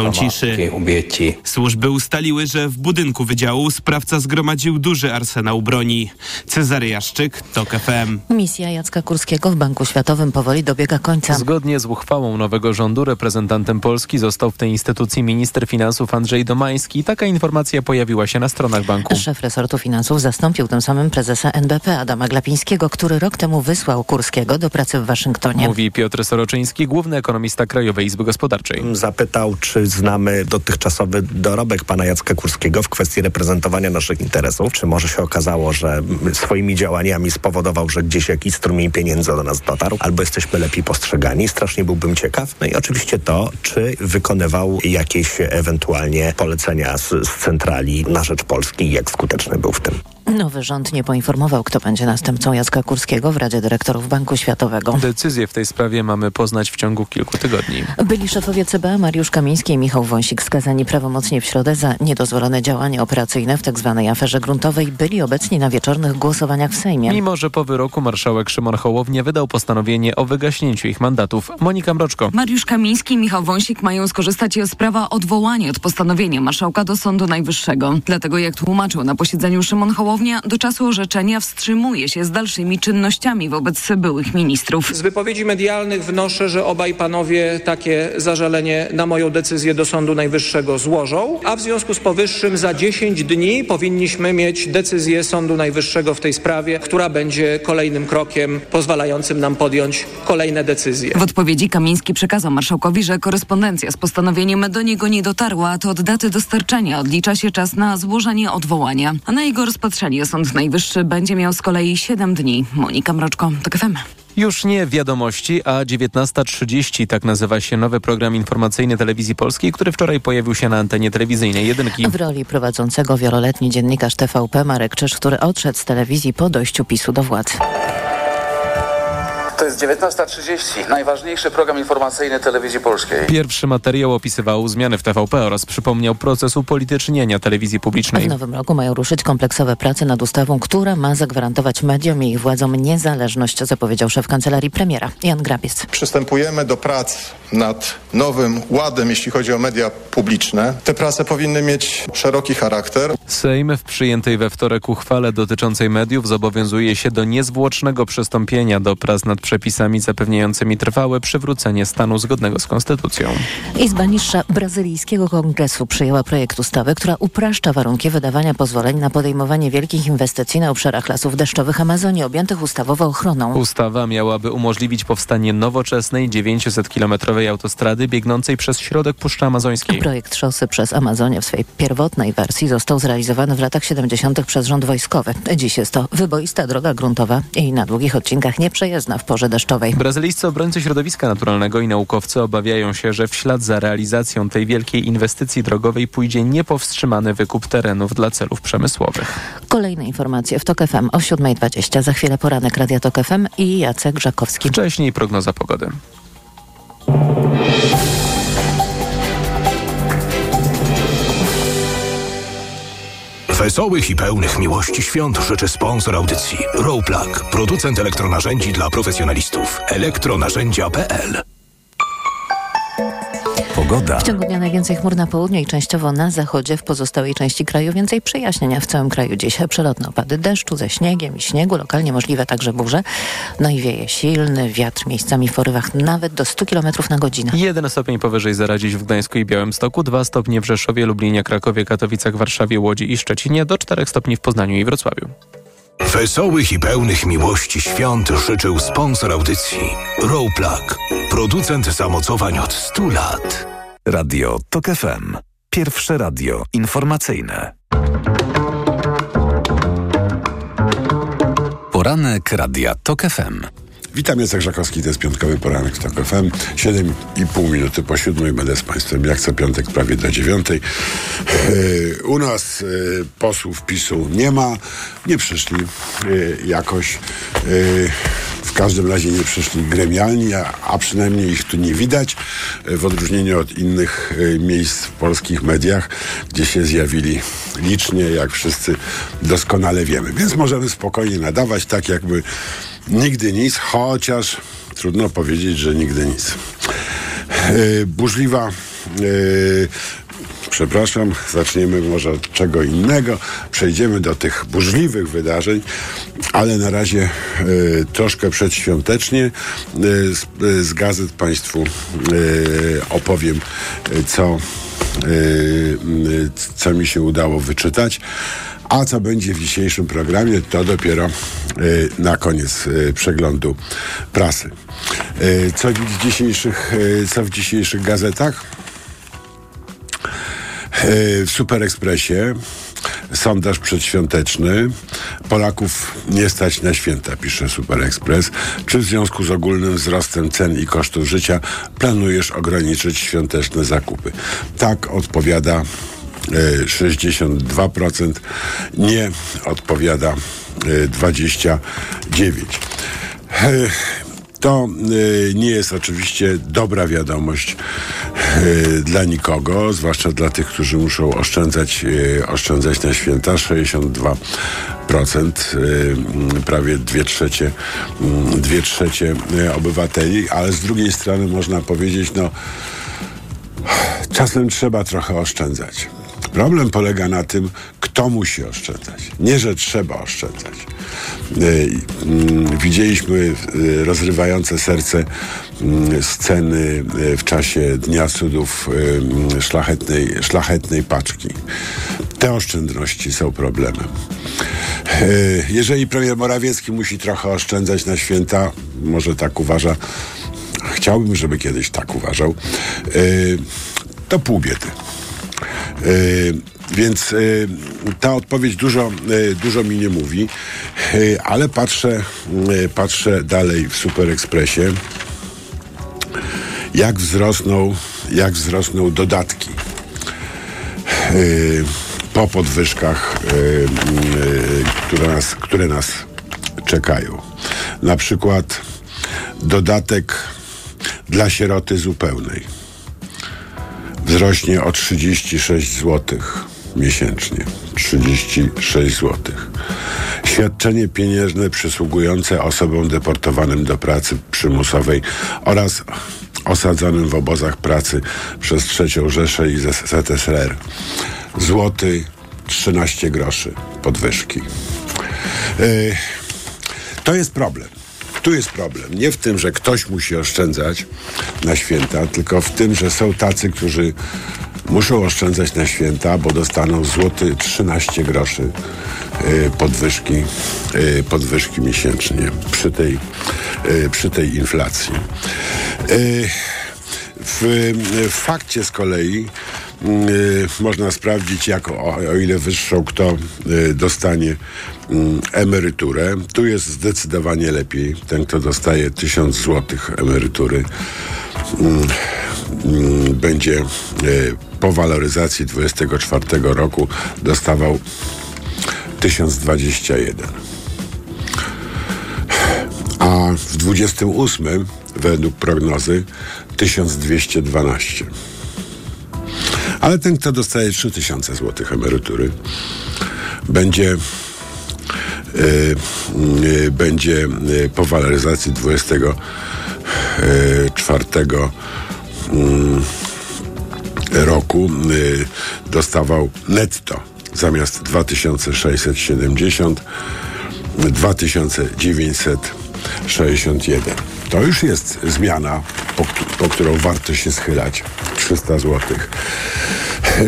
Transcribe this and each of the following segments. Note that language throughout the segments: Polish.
minutą ciszy. Służby ustaliły, że w budynku wydziału sprawca zgromadził duży arsenał broni. Cezary Jaszczyk, TOK FM. Misja Jacka Kurskiego w Banku Światowym powoli dobiega końca. Zgodnie z uchwałą nowego rządu reprezentantem Polski został w tej instytucji minister finansów Andrzej Domański. Taka informacja pojawiła się na stronach banku. Szef resortu finansów zastąpił tym samym prezesa NBP Adama Glapińskiego, który rok temu wysłał Kurskiego do pracy w Waszyngtonie. Mówi Piotr Soroczyński, główny ekonomista Krajowej Izby Gospodarczej. Zapytał, czy znamy dotychczasowy dorobek pana Jacka Kurskiego w kwestii reprezentowania naszych interesów. Czy może się okazało, że swoimi działaniami spowodował, że gdzieś jakiś strumień pieniędzy do nas dotarł, albo jesteśmy lepiej postrzegani. Strasznie byłbym ciekaw. No i oczywiście to, czy wykonywał jakieś ewentualnie polecenia z, z centrali na rzecz Polski i jak skuteczny był w tym. Nowy rząd nie poinformował, kto będzie następcą Jacka Kurskiego w Radzie Dyrektorów Banku Światowego. Decyzję w tej sprawie mamy poznać w ciągu kilku tygodni. Byli szefowie CBA Mariusz Kamiński i Michał Wąsik skazani prawomocnie w środę za niedozwolone działania operacyjne w tzw. Tak aferze gruntowej byli obecni na wieczornych głosowaniach w Sejmie. Mimo, że po wyroku marszałek Szymon Hołownia wydał postanowienie o wygaśnięciu ich mandatów. Monika Mroczko. Mariusz Kamiński i Michał Wąsik mają skorzystać z prawa odwołania od postanowienia marszałka do Sądu Najwyższego. Dlatego, jak tłumaczył na posiedzeniu Szymon Hołownia, do czasu orzeczenia wstrzymuje się z dalszymi czynnościami wobec byłych ministrów. Z wypowiedzi medialnych wnoszę, że obaj panowie takie zażalenie na moją decyzję do Sądu Najwyższego złożą, a w związku z powyższym za 10 dni powinniśmy mieć decyzję Sądu Najwyższego w tej sprawie, która będzie kolejnym krokiem pozwalającym nam podjąć kolejne decyzje. W odpowiedzi Kamiński przekazał marszałkowi, że korespondencja z postanowieniem do niego nie dotarła, a to od daty dostarczenia odlicza się czas na złożenie odwołania, a na jego rozpatrzenie Sąd Najwyższy będzie miał z kolei 7 dni. Monika Mroczko, TOK FM. Już nie wiadomości, a 19.30 tak nazywa się nowy program informacyjny telewizji polskiej, który wczoraj pojawił się na antenie telewizyjnej jedynki. W roli prowadzącego wieloletni dziennikarz TVP Marek Czyż, który odszedł z telewizji po dojściu PiSu do władzy. To jest 19.30, najważniejszy program informacyjny telewizji polskiej. Pierwszy materiał opisywał zmiany w TVP oraz przypomniał proces upolitycznienia telewizji publicznej. W nowym roku mają ruszyć kompleksowe prace nad ustawą, która ma zagwarantować mediom i ich władzom niezależność, zapowiedział szef kancelarii premiera Jan Grabiec. Przystępujemy do prac nad nowym ładem, jeśli chodzi o media publiczne. Te prace powinny mieć szeroki charakter. Sejm w przyjętej we wtorek uchwale dotyczącej mediów zobowiązuje się do niezwłocznego przystąpienia do prac nad przepisami zapewniającymi trwałe przywrócenie stanu zgodnego z konstytucją. Izba Niższa Brazylijskiego Kongresu przyjęła projekt ustawy, która upraszcza warunki wydawania pozwoleń na podejmowanie wielkich inwestycji na obszarach lasów deszczowych Amazonii objętych ustawowo ochroną. Ustawa miałaby umożliwić powstanie nowoczesnej 900-kilometrowej autostrady biegnącej przez środek Puszczy Amazońskiej. Projekt szosy przez Amazonię w swojej pierwotnej wersji został zrealizowany w latach 70. przez rząd wojskowy. Dziś jest to wyboista droga gruntowa i na długich odcinkach nieprzejezdna w porze deszczowej. Brazylijscy obrońcy środowiska naturalnego i naukowcy obawiają się, że w ślad za realizacją tej wielkiej inwestycji drogowej pójdzie niepowstrzymany wykup terenów dla celów przemysłowych. Kolejne informacje w TOK FM o 7.20. Za chwilę poranek Radia TOK FM i Jacek Żakowski. Wcześniej prognoza pogody. Wesołych i pełnych miłości świąt życzy sponsor audycji Rowplug, producent elektronarzędzi dla profesjonalistów. elektronarzędzia.pl Pogoda. W ciągu dnia najwięcej chmur na południu i częściowo na zachodzie. W pozostałej części kraju więcej przejaśnienia. W całym kraju dziś przelotne opady deszczu ze śniegiem i śniegu. Lokalnie możliwe także burze. No i wieje silny wiatr miejscami w porywach nawet do 100 km na godzinę. Jeden stopień powyżej zera dziś w Gdańsku i Białymstoku, dwa stopnie w Rzeszowie, Lublinie, Krakowie, Katowicach, Warszawie, Łodzi i Szczecinie, do 4 stopni w Poznaniu i Wrocławiu. Wesołych i pełnych miłości świąt życzył sponsor audycji Rowplug, producent zamocowań od 100 lat. Radio TOK FM. Pierwsze radio informacyjne. Poranek Radia TOK FM. Witam, Jacek Żakowski, to jest piątkowy poranek TOK FM. 7,5 minuty po siódmej będę z Państwem jak co piątek prawie do dziewiątej. Yy, u nas yy, posłów PiSu nie ma, nie przyszli yy, jakoś. W każdym razie nie przyszli gremialni, a, a, przynajmniej ich tu nie widać, w odróżnieniu od innych miejsc w polskich mediach, gdzie się zjawili licznie, jak wszyscy doskonale wiemy. Więc możemy spokojnie nadawać tak, jakby nigdy nic, chociaż trudno powiedzieć, że nigdy nic. Burzliwa Yy, przepraszam, zaczniemy może od czego innego. Przejdziemy do tych burzliwych wydarzeń, ale na razie y, troszkę przedświątecznie z, z gazet Państwu opowiem, co, co mi się udało wyczytać. A co będzie w dzisiejszym programie, to dopiero y, na koniec y, przeglądu prasy. Y, co, w dzisiejszych, co w dzisiejszych gazetach? w Super Expressie sondaż przedświąteczny. Polaków nie stać na święta, pisze Super Express. Czy w związku z ogólnym wzrostem cen i kosztów życia planujesz ograniczyć świąteczne zakupy? Tak odpowiada 62%, nie odpowiada 29%. To y, nie jest oczywiście dobra wiadomość y, dla nikogo, zwłaszcza dla tych, którzy muszą oszczędzać, y, oszczędzać na święta. 62%, prawie 2 trzecie, 2 trzecie obywateli, ale z drugiej strony można powiedzieć, no czasem trzeba trochę oszczędzać. Problem polega na tym, kto musi oszczędzać. Nie, że trzeba oszczędzać. E, mm, widzieliśmy e, rozrywające serce mm, sceny e, w czasie Dnia Cudów mm, szlachetnej, szlachetnej paczki. Te oszczędności są problemem. Jeżeli premier Morawiecki musi trochę oszczędzać na święta, może tak uważa, chciałbym, żeby kiedyś tak uważał, to pół biedy. Y, więc y, ta odpowiedź dużo, y, dużo mi nie mówi, ale patrzę, patrzę dalej w Super Expressie, jak wzrosną, jak wzrosną dodatki po podwyżkach, które nas, które nas czekają. Na przykład dodatek dla sieroty zupełnej wzrośnie o 36 zł miesięcznie. 36 zł. Świadczenie pieniężne przysługujące osobom deportowanym do pracy przymusowej oraz osadzonym w obozach pracy przez trzecią Rzeszę i ZSRR. Złoty 13 groszy podwyżki. Yy, to jest problem. Tu jest problem. Nie w tym, że ktoś musi oszczędzać na święta, tylko w tym, że są tacy, którzy muszą oszczędzać na święta, bo dostaną złoty 13 groszy yy, podwyżki, yy, podwyżki miesięcznie przy tej, yy, przy tej inflacji. W, w fakcie z kolei Y, można sprawdzić, jak o, o ile wyższą kto y, dostanie y, emeryturę. Tu jest zdecydowanie lepiej. Ten, kto dostaje 1000 zł emerytury, będzie po waloryzacji 24 roku dostawał 1021. A w 28 według prognozy 1212. Ale ten, kto dostaje 3000 zł emerytury, będzie yy, yy, będzie yy, po waloryzacji 24 mm, roku dostawał netto zamiast 2670 2961. To już jest zmiana, po, po którą warto się schylać. 300 zł. E,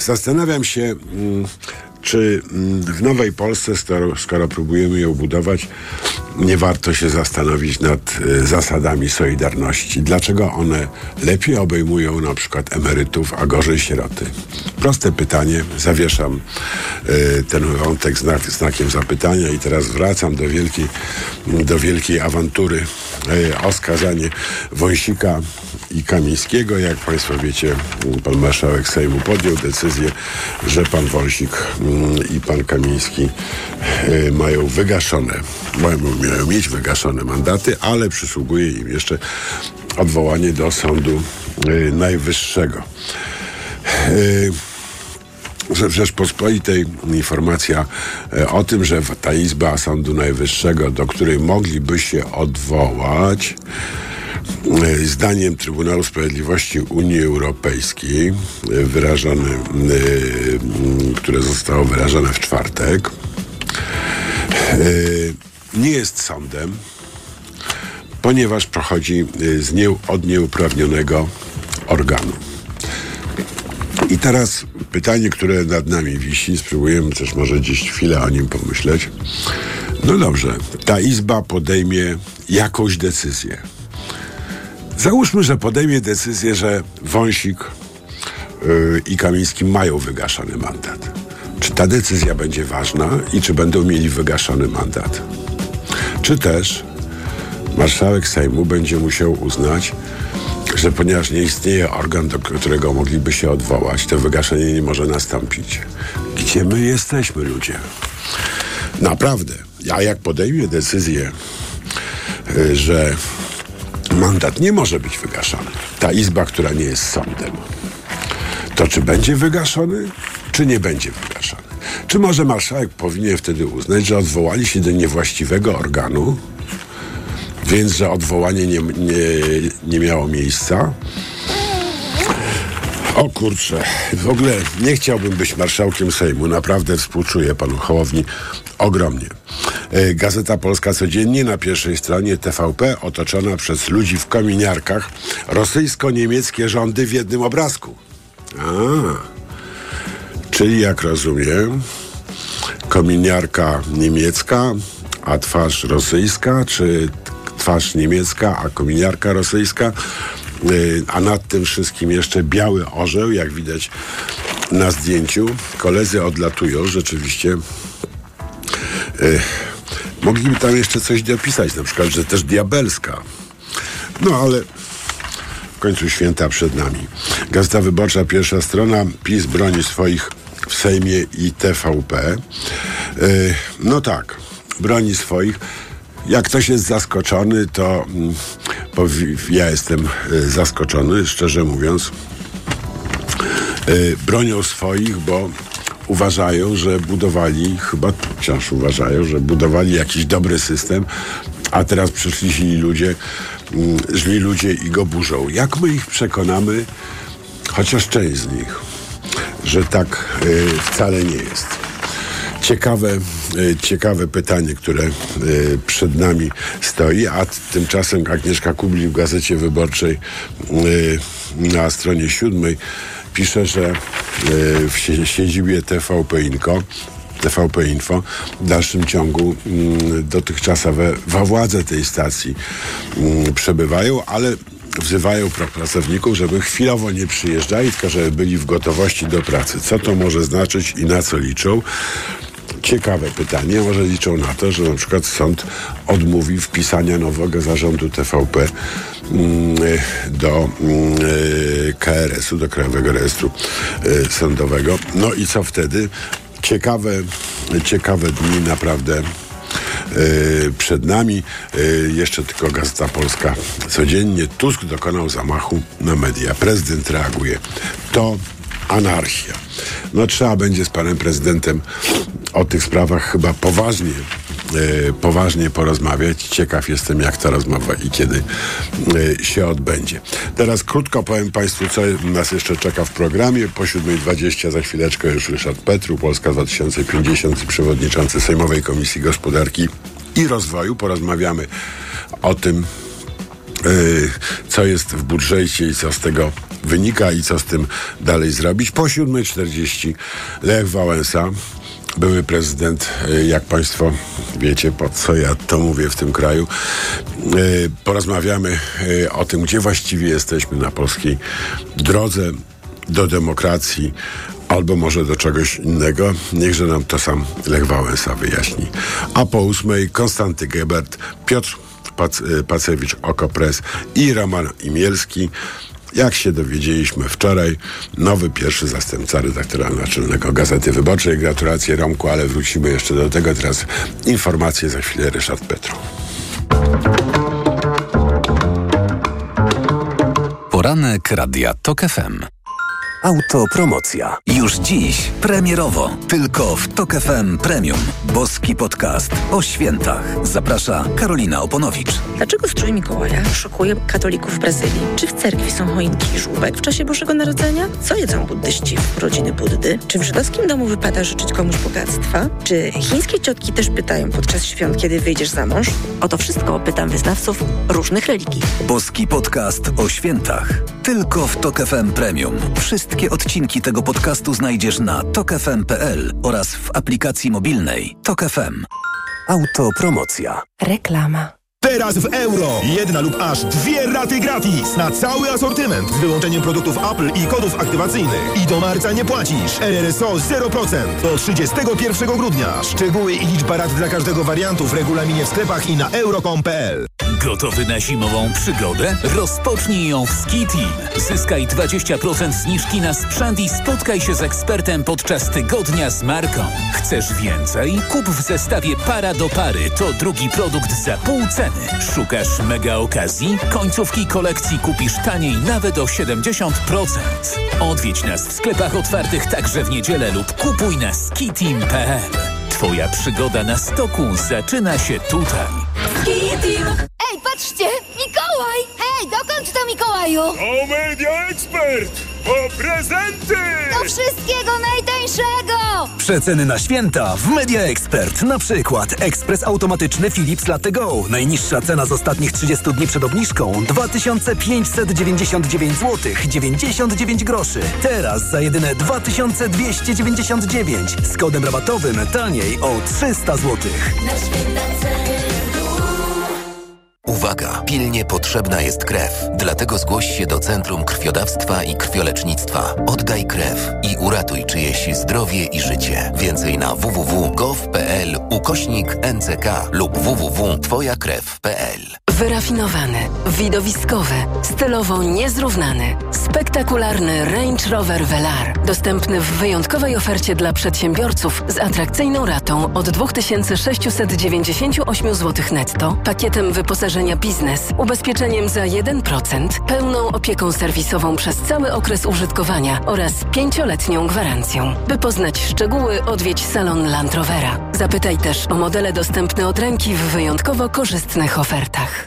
zastanawiam się, mm, czy mm, w Nowej Polsce, skoro próbujemy ją budować, nie warto się zastanowić nad y, zasadami solidarności. Dlaczego one lepiej obejmują na przykład emerytów, a gorzej sieroty? Proste pytanie. Zawieszam y, ten wątek znak, znakiem zapytania i teraz wracam do wielkiej, do wielkiej awantury y, o skazanie Wąsika i Kamińskiego. Jak Państwo wiecie, pan marszałek Sejmu podjął decyzję, że pan Wąsik mm, i pan Kamiński mają wygaszone, mają miały mieć wygaszone mandaty, ale przysługuje im jeszcze odwołanie do Sądu y, Najwyższego. Y, Rzeczpospolitej informacja y, o tym, że ta Izba Sądu Najwyższego, do której mogliby się odwołać, e, zdaniem Trybunału Sprawiedliwości Unii Europejskiej, e, wyrażone, e, które zostało wyrażone w czwartek, nie jest sądem, ponieważ pochodzi z nie, od nieuprawnionego organu. I teraz pytanie, które nad nami wisi, spróbujemy też może gdzieś chwilę o nim pomyśleć. No dobrze, ta izba podejmie jakąś decyzję. Załóżmy, że podejmie decyzję, że Wąsik yy, i Kamiński mają wygaszany mandat. Czy ta decyzja będzie ważna i czy będą mieli wygaszony mandat? Czy też marszałek Sejmu będzie musiał uznać, że ponieważ nie istnieje organ, do którego mogliby się odwołać, to wygaszenie nie może nastąpić. Gdzie my jesteśmy, ludzie? Naprawdę. A jak podejmie decyzję, y, że mandat nie może być wygaszany, ta izba, która nie jest sądem, to czy będzie wygaszony, czy nie będzie wygaszany? Czy może marszałek powinien wtedy uznać, że odwołali się do niewłaściwego organu, więc że odwołanie nie, nie, nie miało miejsca? O kurczę, w ogóle nie chciałbym być marszałkiem Sejmu. Naprawdę współczuję panu Hołowni ogromnie. E, Gazeta Polska codziennie na pierwszej stronie TVP otoczona przez ludzi w kominiarkach rosyjsko-niemieckie rządy w jednym obrazku. A, czyli jak rozumiem, kominiarka niemiecka, a twarz rosyjska, czy twarz niemiecka, a kominiarka rosyjska, y, a nad tym wszystkim jeszcze biały orzeł, jak widać na zdjęciu. Koledzy odlatują, rzeczywiście. Y, mogliby tam jeszcze coś dopisać, na przykład, że też diabelska. No ale w końcu święta przed nami. Gazeta Wyborcza, pierwsza strona. PiS broni swoich w Sejmie i TVP. Yy, no tak, broni swoich. Jak ktoś jest zaskoczony, to mm, ja jestem y, zaskoczony, szczerze mówiąc. Y, bronią swoich, bo uważają, że budowali, chyba wciąż uważają, że budowali jakiś dobry system, a teraz przyszli źli ludzie, mm, źli ludzie i go burzą. Jak my ich przekonamy, chociaż część z nich, że tak y, wcale nie jest? Ciekawe, e, ciekawe pytanie, które e, przed nami stoi, a tymczasem Agnieszka Kubli w Gazecie Wyborczej e, na stronie siódmej pisze, że w siedzibie TVP Info TVP Info w dalszym ciągu mm, dotychczasowe władze tej stacji mm, przebywają, ale wzywają pracowników, żeby chwilowo nie przyjeżdżali, tylko żeby byli w gotowości do pracy. Co to może znaczyć i na co liczą? ciekawe pytanie. Może liczą na to, że na przykład sąd odmówi wpisania nowego zarządu TVP mm, do mm, KRS-u, do Krajowego Rejestru y, Sądowego. No i co wtedy? Ciekawe, ciekawe dni naprawdę przed nami. Y, jeszcze tylko Gazeta Polska codziennie. Tusk dokonał zamachu na media. Prezydent reaguje. To anarchia. No trzeba będzie z panem prezydentem o tych sprawach chyba poważnie poważnie porozmawiać. Ciekaw jestem, jak ta rozmowa i kiedy e, się odbędzie. Teraz krótko powiem Państwu, co nas jeszcze czeka w programie. Po 7.20 za chwileczkę już Ryszard Petru, Polska 2050 przewodniczący Sejmowej Komisji Gospodarki i Rozwoju. Porozmawiamy o tym, e, co jest w budżecie i co z tego wynika i co z tym dalej zrobić. Po 7.40 Lech Wałęsa, były prezydent, e, jak Państwo wiecie, po co ja to mówię w tym kraju. E, porozmawiamy e, o tym, gdzie właściwie jesteśmy na polskiej drodze do demokracji, albo może do czegoś innego. Niechże nam to sam Lech Wałęsa wyjaśni. A po ósmej Konstanty Gebert, Piotr Pac Pacewicz, Okopres i Roman Imielski. Jak się dowiedzieliśmy wczoraj, nowy pierwszy zastępca redaktora naczelnego Gazety Wyborczej. Gratulacje Romku, ale wrócimy jeszcze do tego. Teraz informacje za chwilę Ryszard Petru. Poranek Radia TOK FM. Autopromocja. Już dziś premierowo tylko w Tok FM Premium. Boski podcast o świętach. Zaprasza Karolina Oponowicz. Dlaczego strój Mikołaja szokuje katolików w Brazylii? Czy w cerkwi są choinki i żółbek w czasie Bożego Narodzenia? Co jedzą buddyści w rodziny Buddy? Czy w żydowskim domu wypada życzyć komuś bogactwa? Czy chińskie ciotki też pytają podczas świąt, kiedy wyjdziesz za mąż? O to wszystko pytam wyznawców różnych religii. Boski podcast o świętach. Tylko w Tok FM Premium. Wszystkie odcinki tego podcastu znajdziesz na tokefm.pl oraz w aplikacji mobilnej Tok FM. Autopromocja. Reklama. Teraz w euro. Jedna lub aż dwie raty gratis na cały asortyment z wyłączeniem produktów Apple i kodów aktywacyjnych. I do marca nie płacisz. RRSO 0% do 31 grudnia. Szczegóły i liczba rat dla każdego wariantu w regulaminie w sklepach i na euro.com.pl. Gotowy na zimową przygodę? Rozpocznij ją w Ski Team. Zyskaj 20% zniżki na sprzęt i spotkaj się z ekspertem podczas tygodnia z marką. Chcesz więcej? Kup w zestawie para do pary. To drugi produkt za pół ceny. Szukasz mega okazji? Końcówki kolekcji kupisz taniej nawet o 70%. Odwiedź nas w sklepach otwartych także w niedzielę lub kupuj na skiteam.pl. Twoja przygoda na stoku zaczyna się tutaj. Ej, patrzcie! Mikołaj! Hej, dokąd to Mikołaju? O Media Expert! Po prezenty! Do wszystkiego najtańszego! Przeceny na święta w Media Expert. Na przykład ekspres automatyczny Philips Latte Go. Najniższa cena z ostatnich 30 dni przed obniżką 2599 zł 99 groszy. Teraz za jedyne 2299 z kodem rabatowym taniej o 300 zł. Na święta Uwaga! Pilnie potrzebna jest krew. Dlatego zgłoś się do Centrum Krwiodawstwa i Krwiolecznictwa. Oddaj krew i uratuj czyjeś zdrowie i życie. Więcej na www.gov.pl ukośnik NCK lub www.twojakrew.pl Wyrafinowany, widowiskowy, stylowo niezrównany, spektakularny Range Rover Velar. Dostępny w wyjątkowej ofercie dla przedsiębiorców z atrakcyjną ratą od 2698 zł netto, pakietem wyposażenia biznes, ubezpieczeniem za 1%, pełną opieką serwisową przez cały okres użytkowania oraz pięcioletnią gwarancją. By poznać szczegóły, odwiedź salon Land Rovera. Zapytaj też o modele dostępne od ręki w wyjątkowo korzystnych ofertach.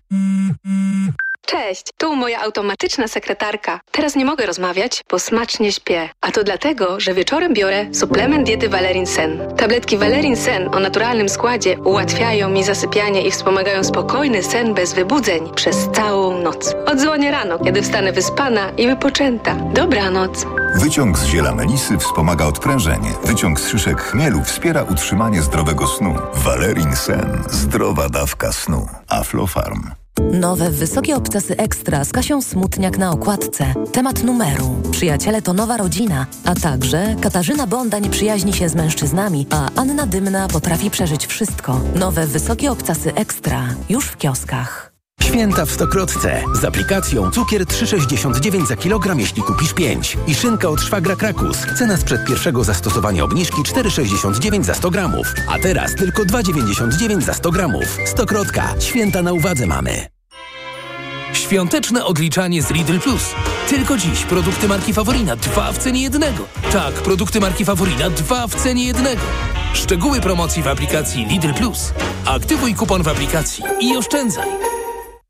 Cześć, tu moja automatyczna sekretarka. Teraz nie mogę rozmawiać, bo smacznie śpię. A to dlatego, że wieczorem biorę suplement diety Valerin Sen. Tabletki Valerin Sen o naturalnym składzie ułatwiają mi zasypianie i wspomagają spokojny sen bez wybudzeń przez całą noc. Odzwonię rano, kiedy wstanę wyspana i wypoczęta. Dobranoc. Wyciąg z ziela melisy wspomaga odprężenie. Wyciąg z szyszek chmielu wspiera utrzymanie zdrowego snu. Valerin Sen. Zdrowa dawka snu. Aflofarm. Nowe wysokie obcasy ekstra z Kasią Smutniak na okładce. Temat numeru. Przyjaciele to nowa rodzina. A także Katarzyna Bonda nie przyjaźni się z mężczyznami, a Anna Dymna potrafi przeżyć wszystko. Nowe wysokie obcasy ekstra. Już w kioskach. Święta w Stokrotce. Z aplikacją cukier 3,69 za kilogram, jeśli kupisz 5. I szynka od szwagra Krakus. Cena sprzed pierwszego zastosowania obniżki 4,69 za 100 gramów. A teraz tylko 2,99 za 100 gramów. Stokrotka. Święta na uwadze mamy. Świąteczne odliczanie z Lidl Plus. Tylko dziś produkty marki Favorina dwa w cenie jednego. Tak, produkty marki Favorina dwa w cenie jednego. Szczegóły promocji w aplikacji Lidl Plus. Aktywuj kupon w aplikacji i oszczędzaj.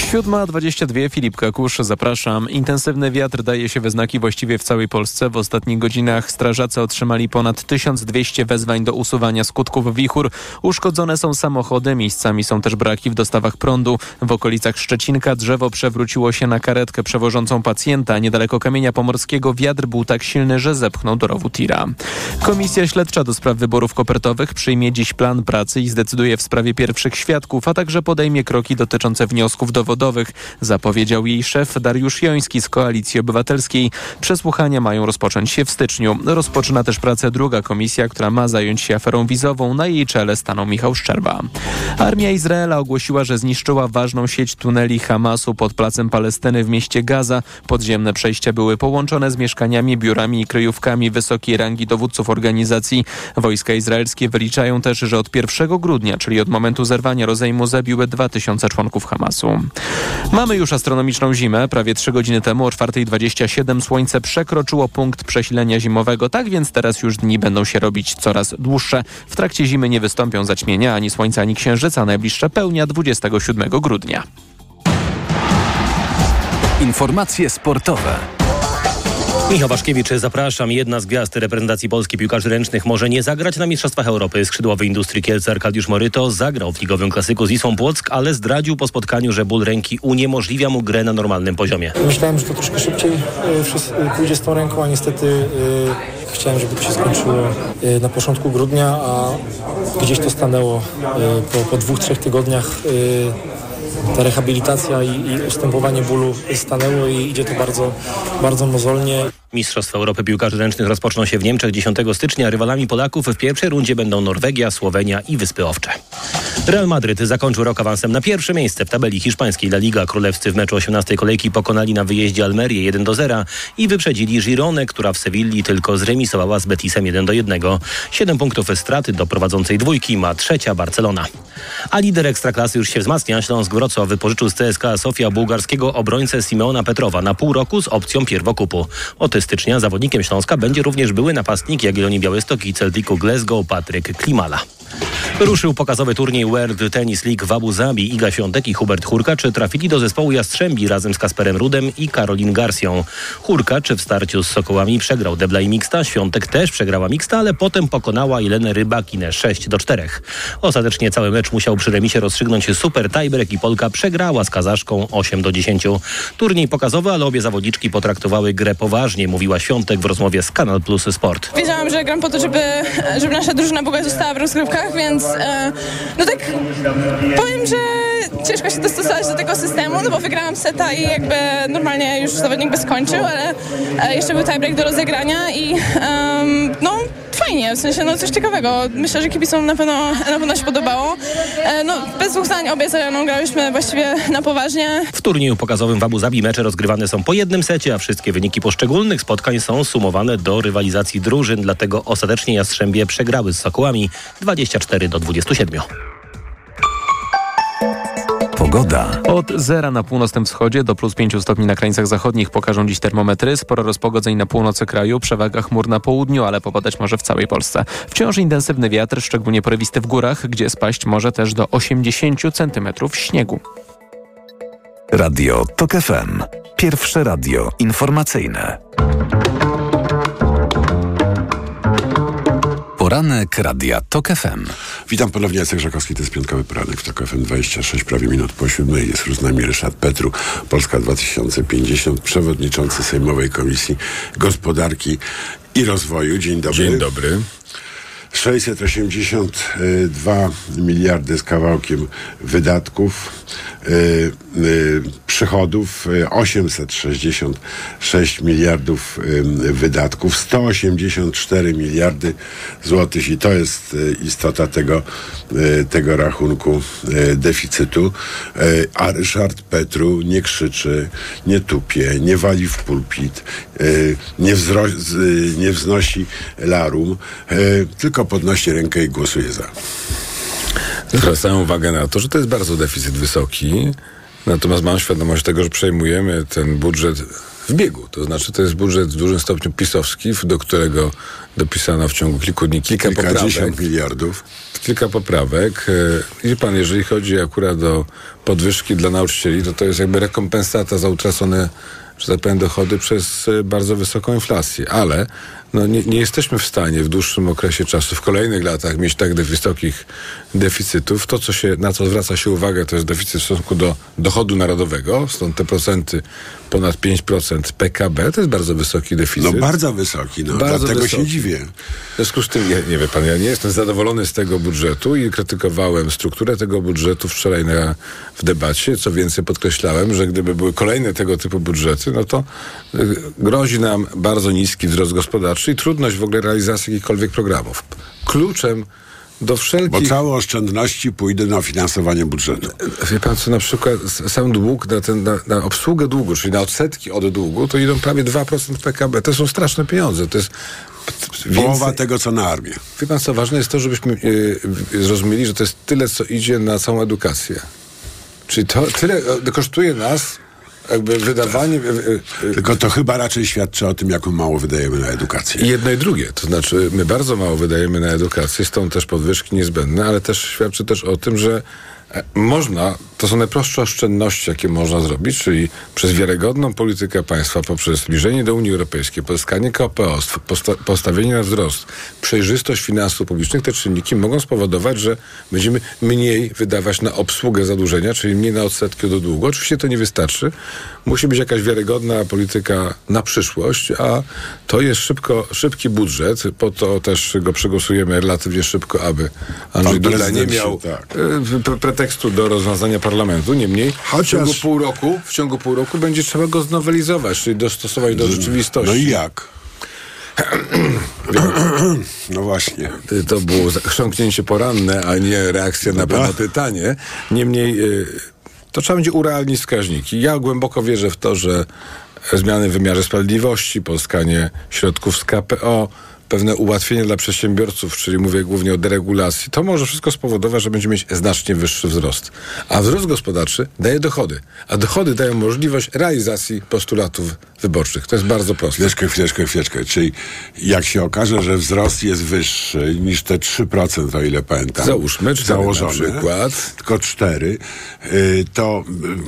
7.22 Filip Kakusz, zapraszam. Intensywny wiatr daje się we znaki właściwie w całej Polsce. W ostatnich godzinach strażacy otrzymali ponad 1200 wezwań do usuwania skutków wichur. Uszkodzone są samochody, miejscami są też braki w dostawach prądu. W okolicach Szczecinka drzewo przewróciło się na karetkę przewożącą pacjenta. Niedaleko Kamienia Pomorskiego wiatr był tak silny, że zepchnął do rowu tira. Komisja Śledcza do spraw wyborów kopertowych przyjmie dziś plan pracy i zdecyduje w sprawie pierwszych świadków, a także podejmie kroki dotyczące wniosków dowodów Zapowiedział jej szef Dariusz Joński z Koalicji Obywatelskiej. Przesłuchania mają rozpocząć się w styczniu. Rozpoczyna też pracę druga komisja, która ma zająć się aferą wizową. Na jej czele stanął Michał Szczerba. Armia Izraela ogłosiła, że zniszczyła ważną sieć tuneli Hamasu pod placem Palestyny w mieście Gaza. Podziemne przejścia były połączone z mieszkaniami, biurami i kryjówkami wysokiej rangi dowódców organizacji. Wojska izraelskie wyliczają też, że od 1 grudnia, czyli od momentu zerwania rozejmu, zabiły 2000 członków Hamasu. Mamy już astronomiczną zimę. Prawie 3 godziny temu o 4.27 słońce przekroczyło punkt przesilenia zimowego, tak więc teraz już dni będą się robić coraz dłuższe. W trakcie zimy nie wystąpią zaćmienia ani słońca, ani księżyca. Najbliższa pełnia 27 grudnia. Informacje sportowe. Michał Waszkiewicz, zapraszam. Jedna z gwiazd reprezentacji Polski piłkarzy ręcznych może nie zagrać na Mistrzostwach Europy. Skrzydłowy Industrii Kielce Arkadiusz Moryto zagrał w ligowym klasyku z Wisłą Płock, ale zdradził po spotkaniu, że ból ręki uniemożliwia mu grę na normalnym poziomie. Myślałem, że to troszkę szybciej wszys- y, pójdzie z tą ręką, a niestety y, chciałem, żeby to się skończyło na początku grudnia, a gdzieś to stanęło po, po dwóch, trzech tygodniach. Ta rehabilitacja i, i ustępowanie bólu stanęło i idzie to bardzo, bardzo mozolnie. Mistrzostwa Europy Piłkarzy Ręcznych rozpoczną się w Niemczech 10 stycznia. Rywalami Polaków w pierwszej rundzie będą Norwegia, Słowenia i Wyspy Owcze. Real Madryt zakończył rok awansem na pierwsze miejsce w tabeli hiszpańskiej La Liga. Królewscy w meczu 18 kolejki pokonali na wyjeździe Almerię 1 do 0 i wyprzedzili Gironę, która w Sewilli tylko zremisowała z Betisem 1 do 1. 7 punktów straty do prowadzącej dwójki ma trzecia Barcelona. A lider Ekstraklasy już się wzmacnia. Śląsk Wrocław wypożyczył z CSKA Sofia bułgarskiego obrońcę Simeona Petrowa na pół roku z opcją pierwokupu. Od stycznia zawodnikiem Śląska będzie również były napastnik Jagiellonii Białystok i Celticu Glasgow Patryk Klimala. Ruszył pokazowy turniej World Tennis League w Abu Zabi. Iga Świątek i Hubert Hurkacz trafili do zespołu Jastrzębi razem z Kasperem Rudem i Karolin Garcją. Hurkacz w starciu z Sokołami przegrał debla i mixta. Świątek też przegrała mixta, ale potem pokonała Jelenę Rybakinę 6 do 4. Ostatecznie cały mecz musiał przy remisie rozstrzygnąć super tiebreak i Polka przegrała z Kazaszką 8 do 10. Turniej pokazowy, ale obie zawodniczki potraktowały grę poważnie, mówiła Świątek w rozmowie z Kanal Plus Sport. Wiedziałam, że gram po to, żeby, żeby nasza drużyna Boga została w rozgrywkach, więc e, no tak powiem, że ciężko się dostosować do tego systemu, no bo wygrałam seta i jakby normalnie już zawodnik by skończył, ale e, jeszcze był tiebreak do rozegrania i no fajnie, w sensie no coś ciekawego. Myślę, że kibicom na pewno, na pewno się podobało. E, no bez dwóch zdań obie mną grałyśmy właściwie na poważnie. W turnieju pokazowym w Abu Zabi mecze rozgrywane są po jednym secie, a wszystkie wyniki poszczególnych spotkań są sumowane do rywalizacji drużyn, dlatego ostatecznie Jastrzębie przegrały z Sokołami 24 do 27. Pogoda. Od zera na północnym wschodzie do plus 5 stopni na krańcach zachodnich pokażą dziś termometry. Sporo rozpogodzeń na północy kraju, przewaga chmur na południu, ale popadać może w całej Polsce. Wciąż intensywny wiatr, szczególnie porywisty w górach, gdzie spaść może też do 80 cm śniegu. Radio TOK FM. Pierwsze radio informacyjne. Poranek Radia TOK FM. Witam ponownie, Jacek Żakowski, to jest piątkowy poranek w TOK FM 26, prawie minut po siódmej. Jest już z nami Ryszard Petru, Polska 2050, przewodniczący Sejmowej Komisji Gospodarki i Rozwoju. Dzień dobry. Dzień dobry. 682 miliardy z kawałkiem wydatków, y, y, przychodów y, 866 miliardów y, wydatków, 184 miliardy złotych i to jest istota tego, tego rachunku deficytu. A Ryszard Petru nie krzyczy, nie tupie, nie wali w pulpit, nie, wzro- nie wznosi larum, y, tylko podnosi rękę i głosuje za. Zwracam uwagę na to, że to jest bardzo deficyt wysoki, natomiast mam świadomość tego, że przejmujemy ten budżet w biegu. To znaczy, to jest budżet w dużym stopniu pisowski, do którego dopisano w ciągu kilku dni kilka poprawek. miliardów. Kilka poprawek. E, Wie pan, jeżeli chodzi akurat o podwyżki dla nauczycieli, to to jest jakby rekompensata za utracone, że tak powiem, dochody przez e, bardzo wysoką inflację. Ale no, nie, nie jesteśmy w stanie w dłuższym okresie czasu, w kolejnych latach mieć tak wysokich deficytów. To, co się, na co zwraca się uwagę, to jest deficyt w stosunku do dochodu narodowego, stąd te procenty ponad 5% PKB, to jest bardzo wysoki deficyt. No bardzo wysoki, no, dlatego się dziwię. W związku z tym, ja, nie wie pan, ja nie jestem zadowolony z tego budżetu. budżetu i krytykowałem strukturę tego budżetu wczoraj na, w debacie. Co więcej, podkreślałem, że gdyby były kolejne tego typu budżety, no to y, grozi nam bardzo niski wzrost gospodarczy i trudność w ogóle realizacji jakichkolwiek programów. Kluczem do wszelkich... Bo całe oszczędności pójdą na finansowanie budżetu. Wie pan co, na przykład sam dług, na, ten, na, na obsługę długu, czyli na odsetki od długu, to idą prawie 2% PKB. To są straszne pieniądze. To jest Połowa tego, co na armię. Wie pan co, ważne jest to, żebyśmy yy, zrozumieli, że to jest tyle, co idzie na całą edukację. Czyli to tyle e, kosztuje nas jakby wydawanie... Tylko to chyba raczej świadczy o tym, jak mało wydajemy na edukację. Jedno i drugie. To znaczy, my bardzo mało wydajemy na edukację, stąd też podwyżki niezbędne, ale też świadczy też o tym, że można, to są najprostsze oszczędności, jakie można zrobić, czyli przez wiarygodną politykę państwa, poprzez zbliżenie do Unii Europejskiej, pozyskanie KPO, posta- postawienie na wzrost, przejrzystość finansów publicznych, te czynniki mogą spowodować, że będziemy mniej wydawać na obsługę zadłużenia, czyli mniej na odsetki do długu. Oczywiście to nie wystarczy. Musi być jakaś wiarygodna polityka na przyszłość, a to jest szybko, szybki budżet, po to też go przegłosujemy relatywnie szybko, aby Andrzej Duda nie miał tak. e, pretekstu do rozwiązania parlamentu. Niemniej w Chociaż- ciągu pół roku, w ciągu pół roku będzie trzeba go znowelizować, czyli dostosować do rzeczywistości. No i jak? No właśnie. To było chrząknięcie poranne, a nie reakcja na pana pytanie. Niemniej y, to trzeba będzie urealnić wskaźniki. Ja głęboko wierzę w to, że zmiany w wymiarze sprawiedliwości, pozyskanie środków z KPO, pewne ułatwienia dla przedsiębiorców, czyli mówię głównie o deregulacji, to może wszystko spowodować, że będziemy mieć znacznie wyższy wzrost. A wzrost gospodarczy daje dochody, a dochody dają możliwość realizacji postulatów wyborczych. To jest bardzo proste. Chwileczkę, chwileczkę, chwileczkę. Czyli jak się okaże, że wzrost jest wyższy niż te 3%, o ile pamiętam. Załóżmy, założone, przykład. Tylko 4, y, to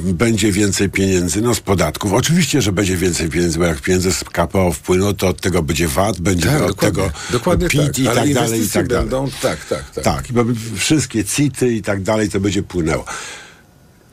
y, będzie więcej pieniędzy, no z podatków. Oczywiście, że będzie więcej pieniędzy, bo jak pieniądze z KPO wpłyną, to od tego będzie VAT, będzie Tak, od dokładnie. PIT tak. i Ale tak dalej, i tak dalej. będą, tak, tak, tak. Tak, i mamy wszystkie CIT-y i tak dalej, to będzie płynęło.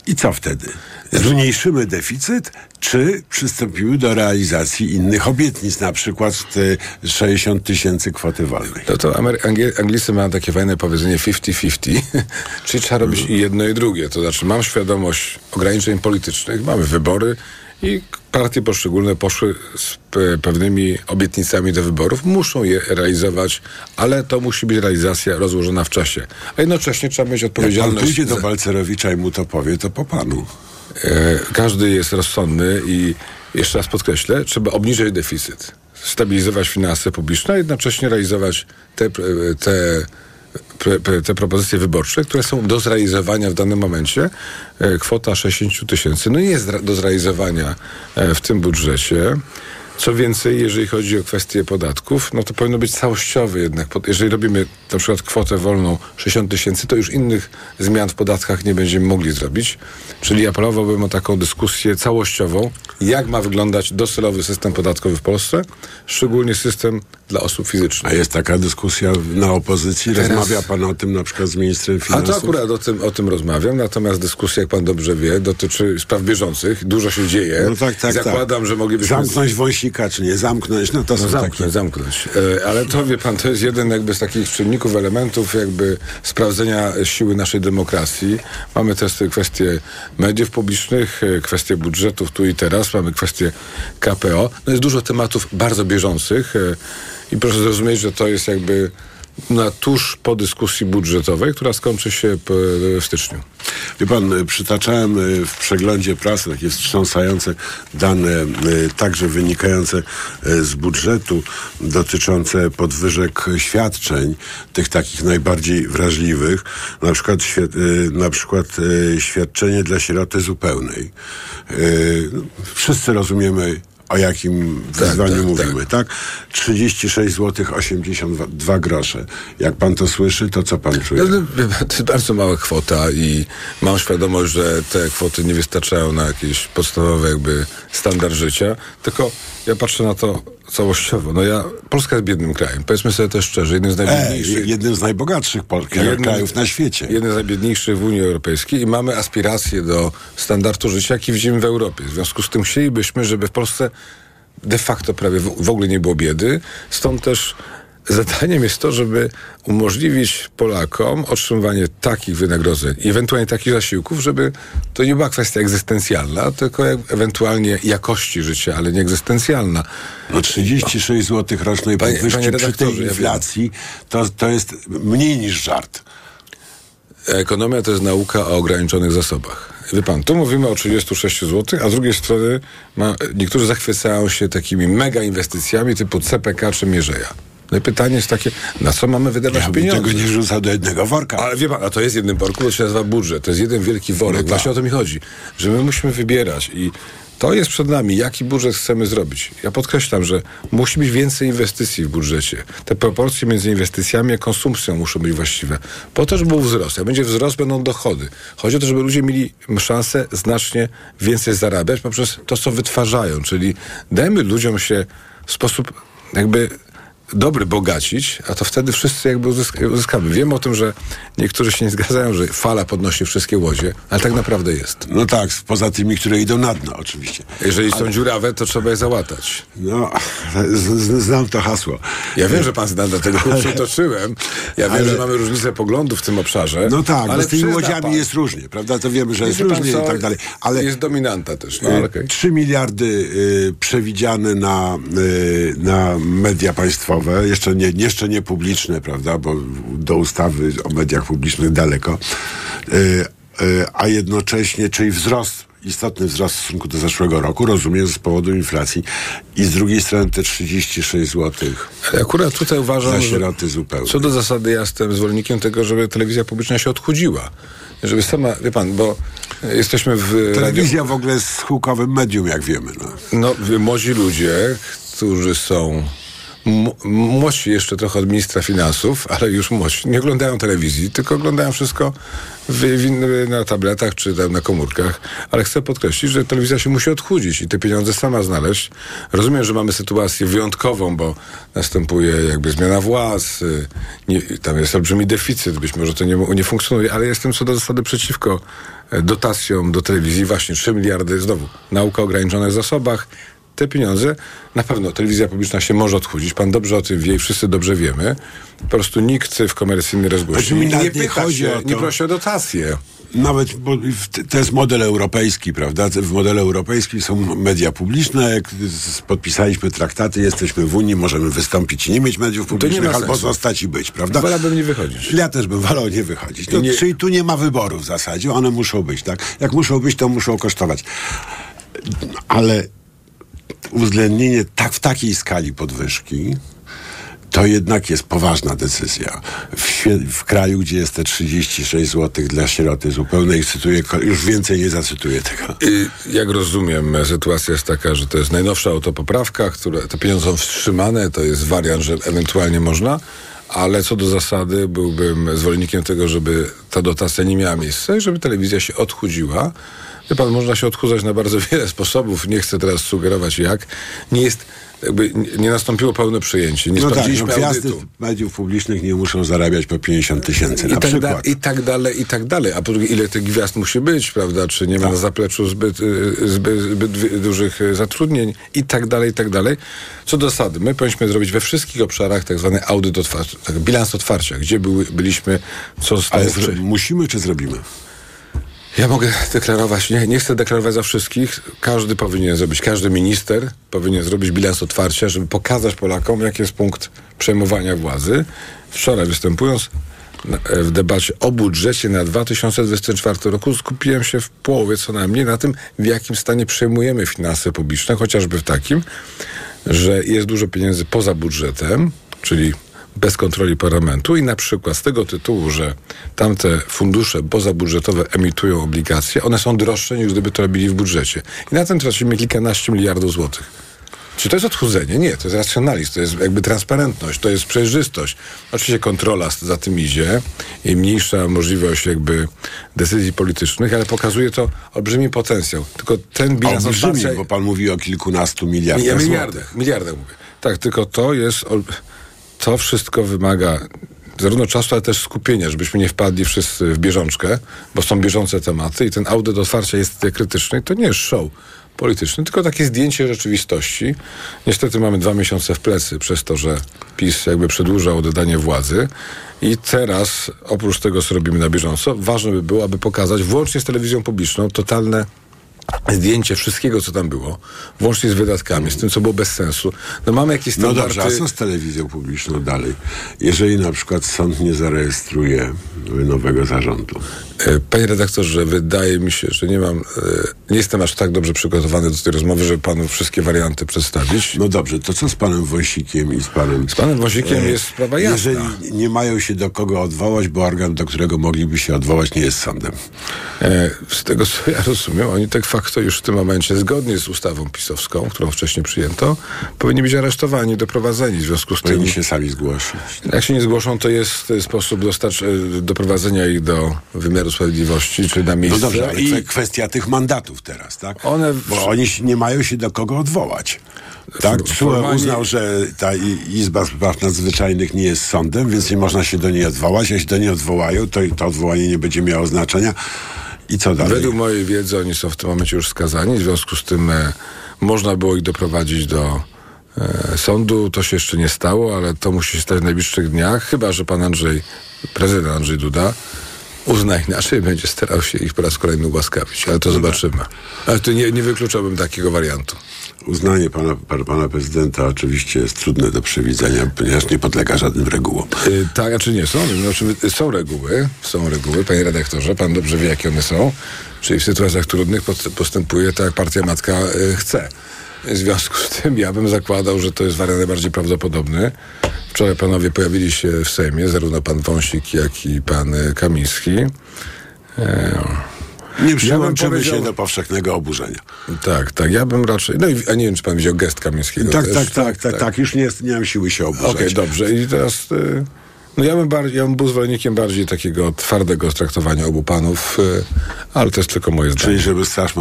I co wtedy? Zmniejszymy deficyt, czy przystąpimy do realizacji innych obietnic, na przykład te 60 tysięcy kwoty wolnej? No to Amery- Anglicy mają takie fajne powiedzenie 50-50, czyli trzeba robić i jedno i drugie. To znaczy mam świadomość ograniczeń politycznych, mamy wybory i partie poszczególne poszły z pe- pewnymi obietnicami do wyborów, muszą je realizować, ale to musi być realizacja rozłożona w czasie. A jednocześnie trzeba mieć Jak pan odpowiedzialność. pójdzie do za- Balcerowicza i mu to powie, to po panu. E, każdy jest rozsądny i jeszcze raz podkreślę, trzeba obniżyć deficyt, stabilizować finanse publiczne, a jednocześnie realizować te, e, te, te propozycje wyborcze, które są do zrealizowania w danym momencie. E, Kwota 60 tysięcy no nie jest do zrealizowania e, w tym budżecie. Co więcej, jeżeli chodzi o kwestie podatków, no to powinno być całościowy jednak. Jeżeli robimy na przykład kwotę wolną 60 tysięcy, to już innych zmian w podatkach nie będziemy mogli zrobić. Czyli apelowałbym o taką dyskusję całościową, jak ma wyglądać docelowy system podatkowy w Polsce, szczególnie system dla osób fizycznych. A jest taka dyskusja na opozycji? Teraz- Rozmawia pan o tym na przykład z ministrem A finansów? to akurat o tym, o tym rozmawiam, natomiast dyskusja, jak pan dobrze wie, dotyczy spraw bieżących. Dużo się dzieje. No tak, tak, Zakładam, tak. że moglibyśmy... Zamknąć wąsika, czy nie zamknąć, no to No są zamknąć, takie... zamknąć. E, ale to wie pan, to jest jeden jakby z takich czynników, elementów jakby sprawdzenia siły naszej demokracji. Mamy też te kwestie mediów publicznych, e, kwestie budżetów tu i teraz, mamy kwestie KPO. No jest dużo tematów bardzo bieżących e, i proszę zrozumieć, że to jest jakby na tuż po dyskusji budżetowej, która skończy się p- w styczniu. Wie pan, y, przytaczałem y, w przeglądzie prasy takie wstrząsające dane, także wynikające z budżetu, dotyczące podwyżek świadczeń, tych takich najbardziej wrażliwych, na przykład, na przykład świadczenie dla sieroty zupełnej. Y, Wszyscy rozumiemy, o jakim wyzwaniu tak, mówimy, tak? 36 zł 82 grosze. Jak pan to słyszy, to co pan czuje? No, no, to jest bardzo mała kwota i mam świadomość, że te kwoty nie wystarczają na jakiś podstawowy jakby standard życia, tylko ja patrzę na to całościowo. No ja, Polska jest biednym krajem, powiedzmy sobie też szczerze, jednym z E, najbiedniejszych. jednym z najbogatszych Jednym- krajów na świecie. Jeden z najbiedniejszych w Unii Europejskiej i mamy aspiracje do standardu życia, jaki widzimy w Europie. W związku z tym chcielibyśmy, żeby w Polsce de facto prawie w ogóle nie było biedy. Stąd też zadaniem jest to, żeby umożliwić Polakom otrzymywanie takich wynagrodzeń i ewentualnie takich zasiłków, żeby to nie była kwestia egzystencjalna, tylko ewentualnie jakości życia, ale nie egzystencjalna. No 36 zł rocznej Panie- podwyżki panie przy tej inflacji to, to jest mniej niż żart. Ekonomia to jest nauka o ograniczonych zasobach. Wie pan, tu mówimy o 36 zł, a z drugiej strony ma, niektórzy zachwycają się takimi mega inwestycjami typu CPK czy Mierzeja. No i pytanie jest takie, na co mamy wydawać Ja pieniądze? tego nie wrzucał do jednego worka. Ale wie pan, a to jest jednym worku, to się nazywa budżet. To jest jeden wielki worek. No tak. Właśnie o to mi chodzi, że my musimy wybierać i to jest przed nami, jaki budżet chcemy zrobić. Ja podkreślam, że musi być więcej inwestycji w budżecie. Te proporcje między inwestycjami a konsumpcją muszą być właściwe. Po to, żeby był wzrost. Jak będzie wzrost, będą dochody. Chodzi o to, żeby ludzie mieli szansę znacznie więcej zarabiać poprzez to, co wytwarzają. Czyli dajmy ludziom się w sposób jakby dobry bogacić, a to wtedy wszyscy jakby uzysk- uzyskamy. Wiem o tym, że niektórzy się nie zgadzają, że fala podnosi wszystkie łodzie, ale tak naprawdę jest. No tak, poza tymi, które idą na dno oczywiście. Jeżeli są dziurawe, to trzeba je załatać. No, znam to hasło. Ja wiem, że pan zna, dlatego Ale- przytoczyłem. Ja wiem, ale- że mamy różnicę poglądów w tym obszarze. No tak, ale z tymi łodziami pan- jest różnie, prawda? To wiemy, że jest pan różnie co? i tak dalej. Ale Jest dominanta też. No, y, ale okej. 3 miliardy y, przewidziane na, y, na media państwowe, jeszcze nie, jeszcze nie publiczne, prawda? Bo do ustawy o mediach publicznych daleko. Y, y, a jednocześnie, czyli wzrost istotny wzrost w stosunku do zeszłego roku, rozumiem, z powodu inflacji i z drugiej strony te 36 zł akurat tutaj uważam, za sieroty zupełnie. co do zasady ja jestem zwolennikiem tego, żeby telewizja publiczna się odchudziła. Żeby sama, wie pan, bo jesteśmy w... Telewizja w ogóle jest schyłkowym medium, jak wiemy. No. No, młodzi ludzie, którzy są m- młodsi jeszcze trochę od ministra finansów, ale już młodsi, nie oglądają telewizji, tylko oglądają wszystko w, w, na tabletach czy tam na komórkach. Ale chcę podkreślić, że telewizja się musi odchudzić i te pieniądze sama znaleźć. Rozumiem, że mamy sytuację wyjątkową, bo następuje jakby zmiana władz, y, nie, tam jest olbrzymi deficyt, być może to nie, nie funkcjonuje, ale jestem co do zasady przeciwko e, dotacjom do telewizji. Właśnie 3 miliardy, znowu, nauka o ograniczonych zasobach, te pieniądze, na pewno telewizja publiczna się może odchudzić. Pan dobrze o tym wie i wszyscy dobrze wiemy. Po prostu nikt w komercyjny rozgłośni nie, pyta chodzi się, to. nie prosi o dotację. Nawet, bo to jest model europejski, prawda? W modelu europejskim są media publiczne. Jak podpisaliśmy traktaty, jesteśmy w Unii, możemy wystąpić i nie mieć mediów To publicznych, albo sensu. zostać i być, prawda? Wolałbym nie wychodzić. Ja też bym wolał nie wychodzić. No, Nie- Czyli tu nie ma wyboru w zasadzie, one muszą być, tak? Jak muszą być, to muszą kosztować. Ale uwzględnienie tak w takiej skali podwyżki to jednak jest poważna decyzja. W, w kraju, gdzie jest te 36 zł dla sieroty zupełnej, cytuję, już więcej nie zacytuję tego. I jak rozumiem, sytuacja jest taka, że to jest najnowsza autopoprawka, które te pieniądze są wstrzymane, to jest wariant, że ewentualnie można, ale co do zasady byłbym zwolennikiem tego, żeby ta dotacja nie miała miejsca i żeby telewizja się odchudziła. Wie pan, można się odchudzać na bardzo wiele sposobów, nie chcę teraz sugerować jak. Nie jest, jakby nie- nastąpiło pełne przyjęcie, nie no tak, no sprawdziliśmy gwiazdy audytu. mediów publicznych nie muszą zarabiać po 50 tysięcy I na tak, da, przykład. I tak dalej, i tak dalej. A po drugie, ile tych gwiazd musi być, prawda? Czy nie ma na zapleczu zbyt, y, zbyt, zbyt dużych y, zatrudnień i tak dalej, i tak dalej. Co do zasady, my powinniśmy zrobić we wszystkich obszarach tak zwany audyt otwarcia, tak, bilans otwarcia, gdzie były, byliśmy, co zostało Ale musimy czy zrobimy? Ja mogę deklarować, nie, nie chcę deklarować za wszystkich. Każdy powinien zrobić, każdy minister powinien zrobić bilans otwarcia, żeby pokazać Polakom, jaki jest punkt przejmowania władzy. Wczoraj występując e, w debacie o budżecie na 2024 roku skupiłem się w połowie co najmniej na tym, w jakim stanie przejmujemy finanse publiczne, chociażby w takim, że jest dużo pieniędzy poza budżetem, czyli bez kontroli parlamentu i na przykład z tego tytułu, że tamte fundusze pozabudżetowe emitują obligacje, one są droższe niż gdyby to robili w budżecie. I na tym tracimy kilkanaście miliardów złotych. Czy to jest odchudzenie? Nie, to jest racjonalizm, to jest jakby transparentność, to jest przejrzystość. Oczywiście kontrola za tym idzie i mniejsza możliwość jakby decyzji politycznych, ale pokazuje to olbrzymi potencjał. Tylko ten bilans Olbrzymi, bo pan mówi o kilkunastu miliardach ja złotych. miliardach, miliardach mówię. Tak, tylko to jest, ol- to wszystko wymaga zarówno czasu, ale też skupienia, żebyśmy nie wpadli wszyscy w bieżączkę, bo są bieżące tematy i ten audyt otwarcia jest krytyczny to nie jest show. polityczny, tylko takie zdjęcie rzeczywistości. Niestety mamy dwa miesiące w plecy przez to, że PiS jakby przedłużał oddanie władzy. I teraz, oprócz tego, co robimy na bieżąco, ważne by było, aby pokazać, włącznie z telewizją publiczną, totalne zdjęcie wszystkiego, co tam było, włącznie z wydatkami, z tym, co było bez sensu. No mamy jakieś No standardy... dobrze, a co z telewizją publiczną dalej? Jeżeli na przykład sąd nie zarejestruje nowego zarządu. E, Panie redaktorze, wydaje mi się, że nie mam, e, nie jestem aż tak dobrze przygotowany do tej rozmowy, żeby panu wszystkie warianty przedstawić. No dobrze, to co z panem Wąsikiem i z panem... Z panem Wąsikiem jest sprawa jasna. Jeżeli nie mają się do kogo odwołać, bo organ, do którego mogliby się odwołać, nie jest sądem. E, Z tego, co ja rozumiem, oni de facto już w tym momencie, zgodnie z ustawą pisowską, którą wcześniej przyjęto, powinni być aresztowani, doprowadzeni. W związku z tym... Powinni się sami zgłosić. Jak się nie zgłoszą, to jest e, sposób dostarcz, e, doprowadzenia ich do wymiaru sprawiedliwości, czy na No miejsce. dobrze, ale I kwe- kwestia tych mandatów teraz, tak? One... Bo oni nie mają się do kogo odwołać. Tak, TSUE uznał, że ta Izba Spraw Nadzwyczajnych nie jest sądem, więc nie można się do niej odwołać. Jeśli do niej odwołają, to to odwołanie nie będzie miało znaczenia. I co dalej? Według mojej wiedzy oni są w tym momencie już skazani, w związku z tym e, można było ich doprowadzić do e, sądu. To się jeszcze nie stało, ale to musi się stać w najbliższych dniach, chyba że pan Andrzej, prezydent Andrzej Duda uzna inaczej, będzie starał się ich po raz kolejny ułaskawić, ale to zobaczymy. Ale to nie, nie wykluczałbym takiego wariantu. Uznanie pana, pana, prezydenta oczywiście jest trudne do przewidzenia, ponieważ nie podlega żadnym regułom. Y, tak, a czy nie są? Znaczy, y, są reguły, są reguły, panie redaktorze, pan dobrze wie, jakie one są. Czyli w sytuacjach trudnych post- postępuje tak, jak partia matka y, chce. W związku z tym ja bym zakładał, że to jest wariant najbardziej prawdopodobny. Wczoraj panowie pojawili się w Sejmie, zarówno pan Wąsik, jak i pan y, Kamiński. E, Nie przyłączymy powiedział- się do powszechnego oburzenia. Tak, tak, ja bym raczej... No i a nie wiem, czy pan widział gest Kamińskiego Tak, tak, tak, tak, tak, Już nie, jest, nie mam siły się oburzać. Okej, dobrze. I teraz... Y, no ja bym, bardziej, ja bym był zwolennikiem bardziej takiego twardego traktowania obu panów, y, ale to jest tylko moje zdanie. Czyli żeby Straż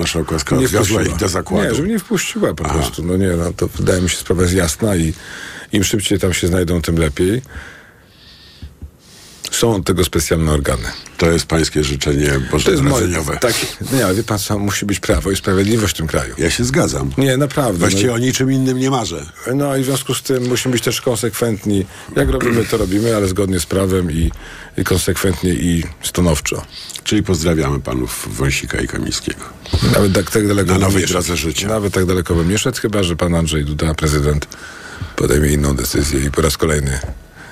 odwiozła wpuściła. ich do zakładu. Nie, żeby nie wpuściła po prostu. No nie, no to wydaje mi się sprawa jest jasna i im szybciej tam się znajdą, tym lepiej. Są od tego specjalne organy. To jest pańskie życzenie bożonarodzeniowe. tak, nie, ale wie pan co, musi być prawo i sprawiedliwość w tym kraju. Ja się zgadzam. Nie, naprawdę. Właściwie no, o niczym innym nie marzę. no i w związku z tym musimy być też konsekwentni. Jak robimy, to robimy, ale zgodnie z prawem i, i konsekwentnie i stanowczo. Czyli pozdrawiamy panów Wąsika i Kamińskiego. Nawet tak, tak daleko Na nowej drodze życia. Nawet tak daleko bym nie szedł, chyba że pan Andrzej Duda, prezydent, podejmie inną decyzję i po raz kolejny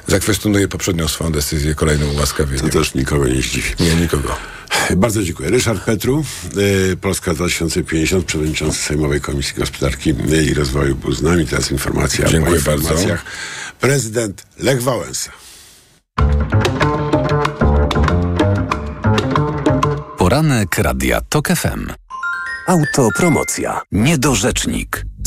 zakwestionuje poprzednią swoją decyzję kolejnym ułaskawieniem. To też nikogo nie zdziwi. Nie, nikogo. Bardzo dziękuję. Ryszard Petru, y, Polska 2050, przewodniczący Sejmowej Komisji Gospodarki i Rozwoju był z nami. Teraz informacja Dziękuję po informacjach. Prezydent Lech Wałęsa. Poranek Radia TOK FM. Autopromocja. Niedorzecznik.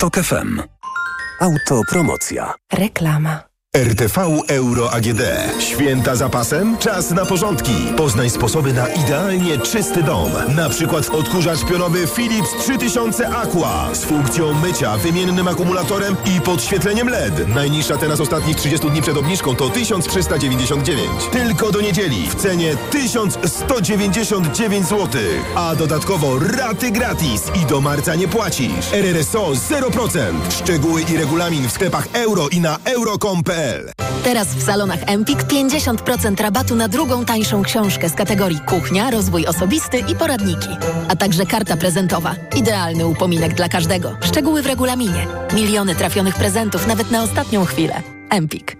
TOK FM. Autopromocja. Reklama. RTV Euro AGD. Święta za pasem? Czas na porządki. Poznaj sposoby na idealnie czysty dom. Na przykład odkurzacz pionowy Philips 3000 Aqua z funkcją mycia, wymiennym akumulatorem i podświetleniem LED. Najniższa teraz ostatnich 30 dni przed obniżką to 1399. Tylko do niedzieli w cenie 1199 zł. A dodatkowo raty gratis i do marca nie płacisz. RRSO 0%. Szczegóły i regulamin w sklepach euro i na euro.com.pl Teraz w salonach Empik 50% rabatu na drugą tańszą książkę z kategorii kuchnia, rozwój osobisty i poradniki. A także karta prezentowa. Idealny upominek dla każdego. Szczegóły w regulaminie. Miliony trafionych prezentów nawet na ostatnią chwilę. Empik.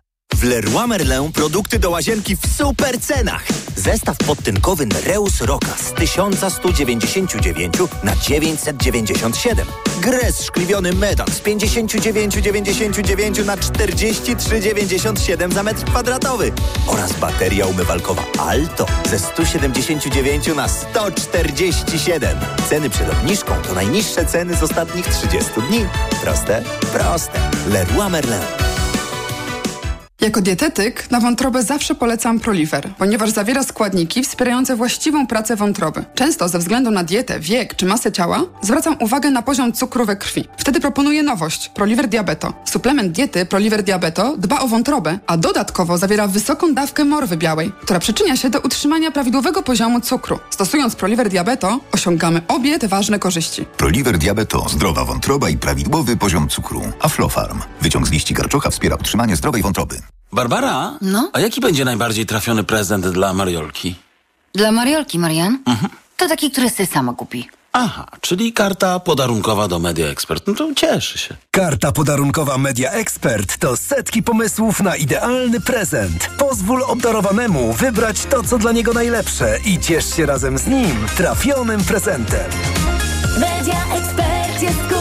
W Leroy Merlin produkty do łazienki w super cenach. Zestaw podtynkowy Nereus Roka z 1199 na 997. Gres szkliwiony metal z 59,99 na 43,97 za metr kwadratowy. Oraz bateria umywalkowa Alto ze 179 na 147. Ceny przed obniżką to najniższe ceny z ostatnich 30 dni. Proste? Proste. Leroy Merlin. Jako dietetyk na wątrobę zawsze polecam Proliver, ponieważ zawiera składniki wspierające właściwą pracę wątroby. Często ze względu na dietę, wiek czy masę ciała zwracam uwagę na poziom cukru we krwi. Wtedy proponuję nowość Proliver Diabeto. Suplement diety Proliver Diabeto dba o wątrobę, a dodatkowo zawiera wysoką dawkę morwy białej, która przyczynia się do utrzymania prawidłowego poziomu cukru. Stosując Proliver Diabeto osiągamy obie te ważne korzyści. Proliver Diabeto, zdrowa wątroba i prawidłowy poziom cukru. Aflofarm. Wyciąg z liści karczocha wspiera utrzymanie zdrowej wątroby. Barbara? No? A jaki będzie najbardziej trafiony prezent dla Mariolki? Dla Mariolki, Marian? To taki, który sy sama kupi. Aha, czyli karta podarunkowa do Media Expert. No to cieszy się. Karta podarunkowa Media Expert to setki pomysłów na idealny prezent. Pozwól obdarowanemu wybrać to, co dla niego najlepsze i ciesz się razem z nim trafionym prezentem. Media Expert jest cool.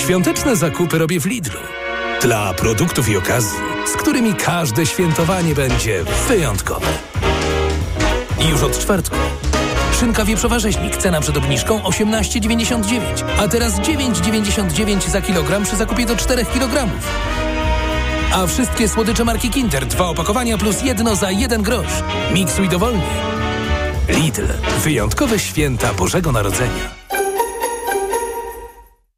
Świąteczne zakupy robię w Lidlu. Dla produktów i okazji, z którymi każde świętowanie będzie wyjątkowe. I już od czwartku. Szynka wieprzowa rzeźnik, cena przed obniżką 18,99, a teraz 9,99 za kilogram przy zakupie do 4 kg. A wszystkie słodycze marki Kinder, dwa opakowania plus jedno za jeden grosz. Miksuj dowolnie. Lidl. Wyjątkowe święta Bożego Narodzenia.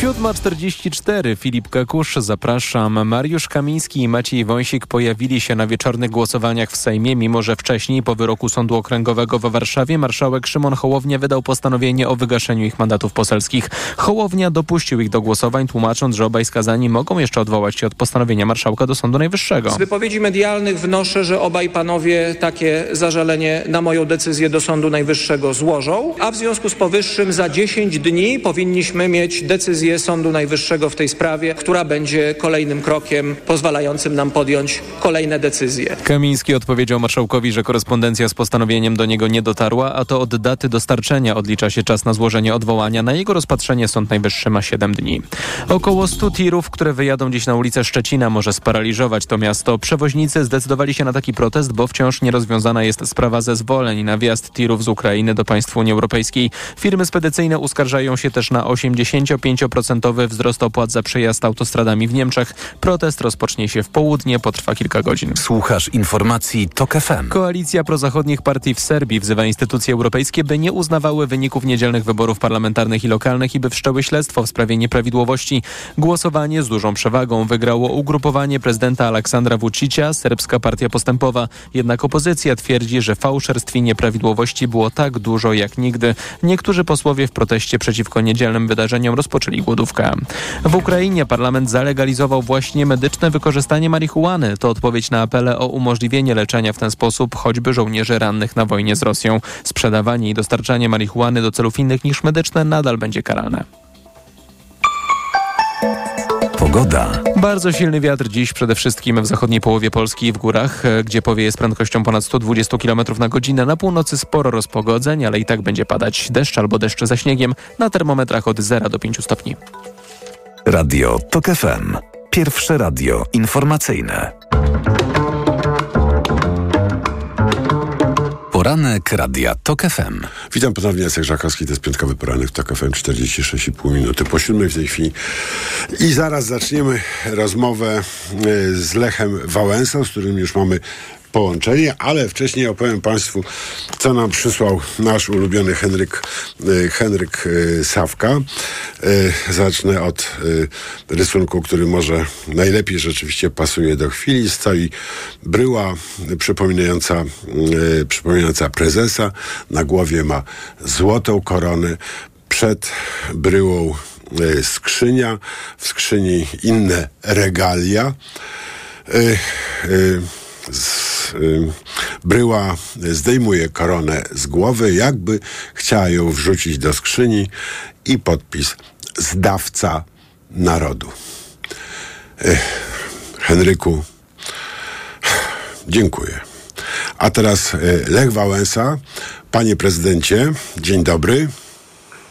7.44 Filip Kakusz, zapraszam. Mariusz Kamiński i Maciej Wąsik pojawili się na wieczornych głosowaniach w Sejmie, mimo że wcześniej po wyroku Sądu Okręgowego w Warszawie marszałek Szymon Hołownia wydał postanowienie o wygaszeniu ich mandatów poselskich. Hołownia dopuścił ich do głosowań, tłumacząc, że obaj skazani mogą jeszcze odwołać się od postanowienia marszałka do Sądu Najwyższego. Z wypowiedzi medialnych wnoszę, że obaj panowie takie zażalenie na moją decyzję do Sądu Najwyższego złożą, a w związku z powyższym za 10 dni powinniśmy mieć decyzję Sądu Najwyższego w tej sprawie, która będzie kolejnym krokiem pozwalającym nam podjąć kolejne decyzje. Kamiński odpowiedział marszałkowi, że korespondencja z postanowieniem do niego nie dotarła, a to od daty dostarczenia odlicza się czas na złożenie odwołania. Na jego rozpatrzenie Sąd Najwyższy ma 7 dni. Około 100 tirów, które wyjadą dziś na ulicę Szczecina może sparaliżować to miasto. Przewoźnicy zdecydowali się na taki protest, bo wciąż nierozwiązana jest sprawa zezwoleń na wjazd tirów z Ukrainy do państw Unii Europejskiej. Firmy spedycyjne uskarżają się też na 85% wzrost opłat za przejazd autostradami w Niemczech. Protest rozpocznie się w południe, potrwa kilka godzin. Słuchasz informacji TOK FM. Koalicja prozachodnich partii w Serbii wzywa instytucje europejskie, by nie uznawały wyników niedzielnych wyborów parlamentarnych i lokalnych i by wszczęły śledztwo w sprawie nieprawidłowości. Głosowanie z dużą przewagą wygrało ugrupowanie prezydenta Aleksandra Vučića, Serbska Partia Postępowa. Jednak opozycja twierdzi, że fałszerstw i nieprawidłowości było tak dużo jak nigdy. Niektórzy posłowie w proteście przeciwko niedzielnym wydarzeniom rozpoczęli głodówkę. W Ukrainie parlament zalegalizował właśnie medyczne wykorzystanie marihuany. To odpowiedź na apele o umożliwienie leczenia w ten sposób choćby żołnierzy rannych na wojnie z Rosją. Sprzedawanie i dostarczanie marihuany do celów innych niż medyczne nadal będzie karalne. Pogoda. Bardzo silny wiatr dziś przede wszystkim w zachodniej połowie Polski i w górach, e, gdzie powieje z prędkością ponad 120 km na godzinę. Na północy sporo rozpogodzeń, ale i tak będzie padać deszcz albo deszcz ze śniegiem na termometrach od 0 do 5 stopni. Radio TOK FM. Pierwsze radio informacyjne. Poranek Radia TOK FM. Witam ponownie, Jacek Żakowski, to jest piątkowy poranek TOK FM, 46,5 minuty po siódmej w tej chwili. I zaraz zaczniemy rozmowę e, z Lechem Wałęsą, z którym już mamy połączenie, ale wcześniej opowiem Państwu, co nam przysłał nasz ulubiony Henryk, e, Henryk e, Sawka. E, Zacznę od rysunku, który może najlepiej rzeczywiście pasuje do chwili. Stoi bryła przypominająca, przypominająca prezesa. Na głowie ma złotą koronę. Przed bryłą skrzynia, w skrzyni inne regalia. Z, bryła zdejmuje koronę z głowy, jakby chciała ją wrzucić do skrzyni i podpis zdawca narodu. Y, Henryku, dziękuję. A teraz y, Lech Wałęsa. Panie prezydencie, dzień dobry.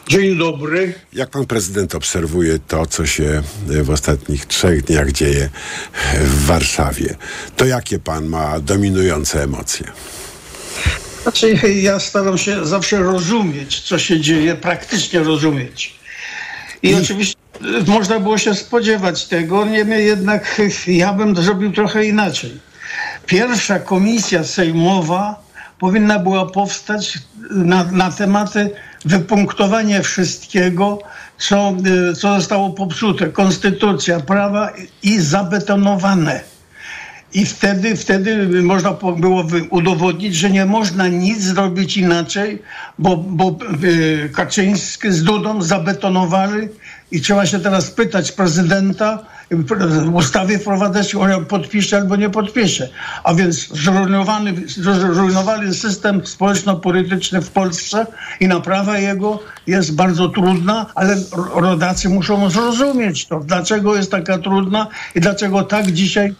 Dzień dobry. Jak pan prezydent obserwuje to, co się y, w ostatnich trzech dniach dzieje w Warszawie? To jakie pan ma dominujące emocje? Znaczy, ja staram się zawsze rozumieć, co się dzieje, praktycznie rozumieć. I oczywiście y, można było się spodziewać tego, niemniej jednak y, ja bym zrobił trochę inaczej. Pierwsza komisja sejmowa powinna była powstać na, na tematy wypunktowania wszystkiego, co, y, co zostało popsute. Konstytucja, prawa i zabetonowane. I wtedy, wtedy można było udowodnić, że nie można nic zrobić inaczej, bo, bo y, Kaczyński z Dudą zabetonowali i trzeba się teraz pytać prezydenta, ustawy wprowadzać, on podpisze albo nie podpisze. A więc zrujnowany, zrujnowali system społeczno-polityczny w Polsce i naprawa jego jest bardzo trudna, ale rodacy muszą zrozumieć to, dlaczego jest taka trudna i dlaczego tak dzisiaj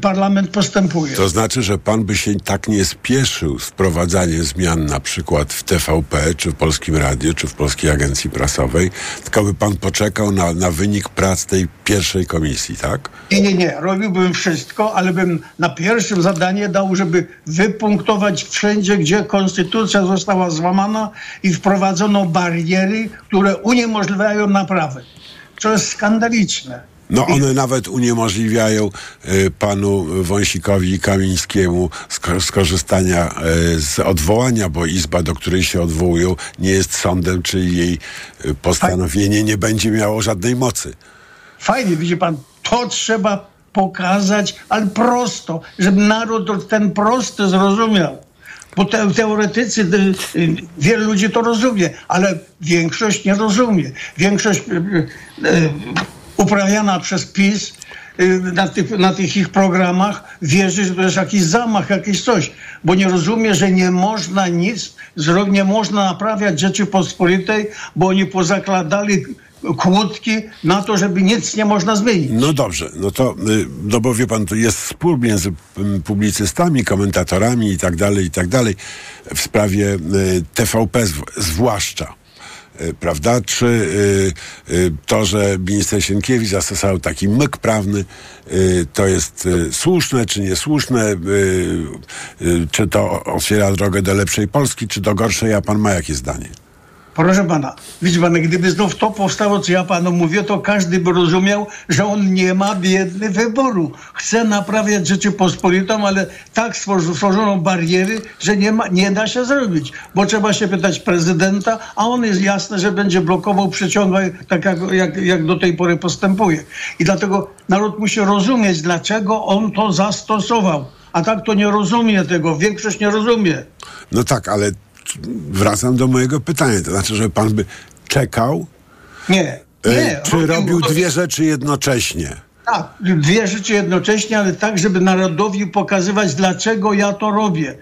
parlament postępuje. To znaczy, że pan by się tak nie spieszył z wprowadzaniem zmian na przykład w TVP, czy w Polskim Radiu, czy w Polskiej Agencji Prasowej, tylko by pan poczekał na, na wynik prac tej pierwszej komisji, tak? Nie, nie, nie. Robiłbym wszystko, ale bym na pierwszym zadanie dał, żeby wypunktować wszędzie, gdzie konstytucja została złamana i wprowadzono bariery, które uniemożliwiają naprawę. To jest skandaliczne. No one nawet uniemożliwiają y, panu Wąsikowi Kamińskiemu sko- skorzystania y, z odwołania, bo izba, do której się odwołują, nie jest sądem, czyli jej y, postanowienie nie będzie miało żadnej mocy. Fajnie, widzi pan, to trzeba pokazać, ale prosto, żeby naród ten prosty zrozumiał. Bo te, teoretycy, y, y, wielu ludzi to rozumie, ale większość nie rozumie. Większość y, uprawiana przez PiS y, na tych, na tych ich programach wierzy, że to jest jakiś zamach, jakieś coś, bo nie rozumie, że nie można nic zrobić, nie można naprawiać Rzeczypospolitej, bo oni pozakładali kłódki na to, żeby nic nie można zmienić. No dobrze, no to, y, no bo wie pan, to jest spór między mm, publicystami, komentatorami i tak dalej, i tak dalej, w sprawie y, TVP zw- zwłaszcza. Y, Prawda? Czy y, y, to, że minister Sienkiewicz zastosował taki myk prawny, to jest słuszne, czy niesłuszne? Czy to otwiera drogę do lepszej Polski, czy do gorszej? A pan ma jakie zdanie? Proszę pana, widzi pan, gdyby znów to powstało, co ja panu mówię, to każdy by rozumiał, że on nie ma biedny wyboru. Chce naprawiać Rzeczypospolitą, ale tak stworzono bariery, że nie, ma, nie da się zrobić. Bo trzeba się pytać prezydenta, a on jest jasne, że będzie blokował, przeciągał, tak jak, jak, jak do tej pory postępuje. I dlatego naród musi rozumieć, dlaczego on to zastosował. A tak to nie rozumie tego, większość nie rozumie. No tak, ale wracam do mojego pytania. To znaczy, że pan by czekał, Nie. e, Nie, czy robił to- dwie rzeczy jednocześnie? Tak, dwie rzeczy jednocześnie, ale tak, żeby narodowi pokazywać, dlaczego ja to robię.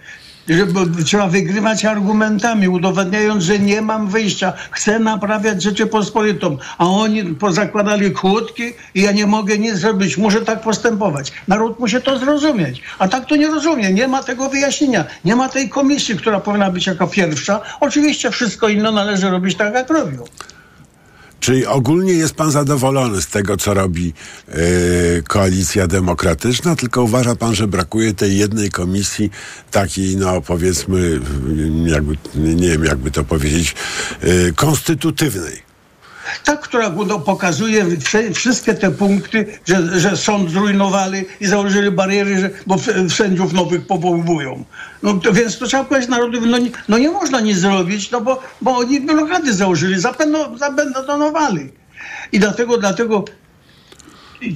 Żeby, trzeba wygrywać argumentami, udowadniając, że nie mam wyjścia. Chcę naprawiać Rzeczypospolitą, a oni pozakładali kłódki i ja nie mogę nic zrobić. Muszę tak postępować. Naród musi to zrozumieć. A tak to nie rozumie. Nie ma tego wyjaśnienia. Nie ma tej komisji, która powinna być jako pierwsza. Oczywiście wszystko inne należy robić tak, jak robią. Czyli ogólnie jest pan zadowolony z tego, co robi e, koalicja demokratyczna, tylko uważa pan, że brakuje tej jednej komisji takiej, no powiedzmy, jakby, nie wiem jakby to powiedzieć, e, konstytutywnej. Ta, która pokazuje wszystkie te punkty, że, że sąd zrujnowali i założyli bariery, że, bo sędziów nowych powołują. No, to, więc to trzeba powiedzieć narodowi, no, no nie można nic zrobić, no bo, bo oni blokady założyli, zabędonowali. I dlatego, dlatego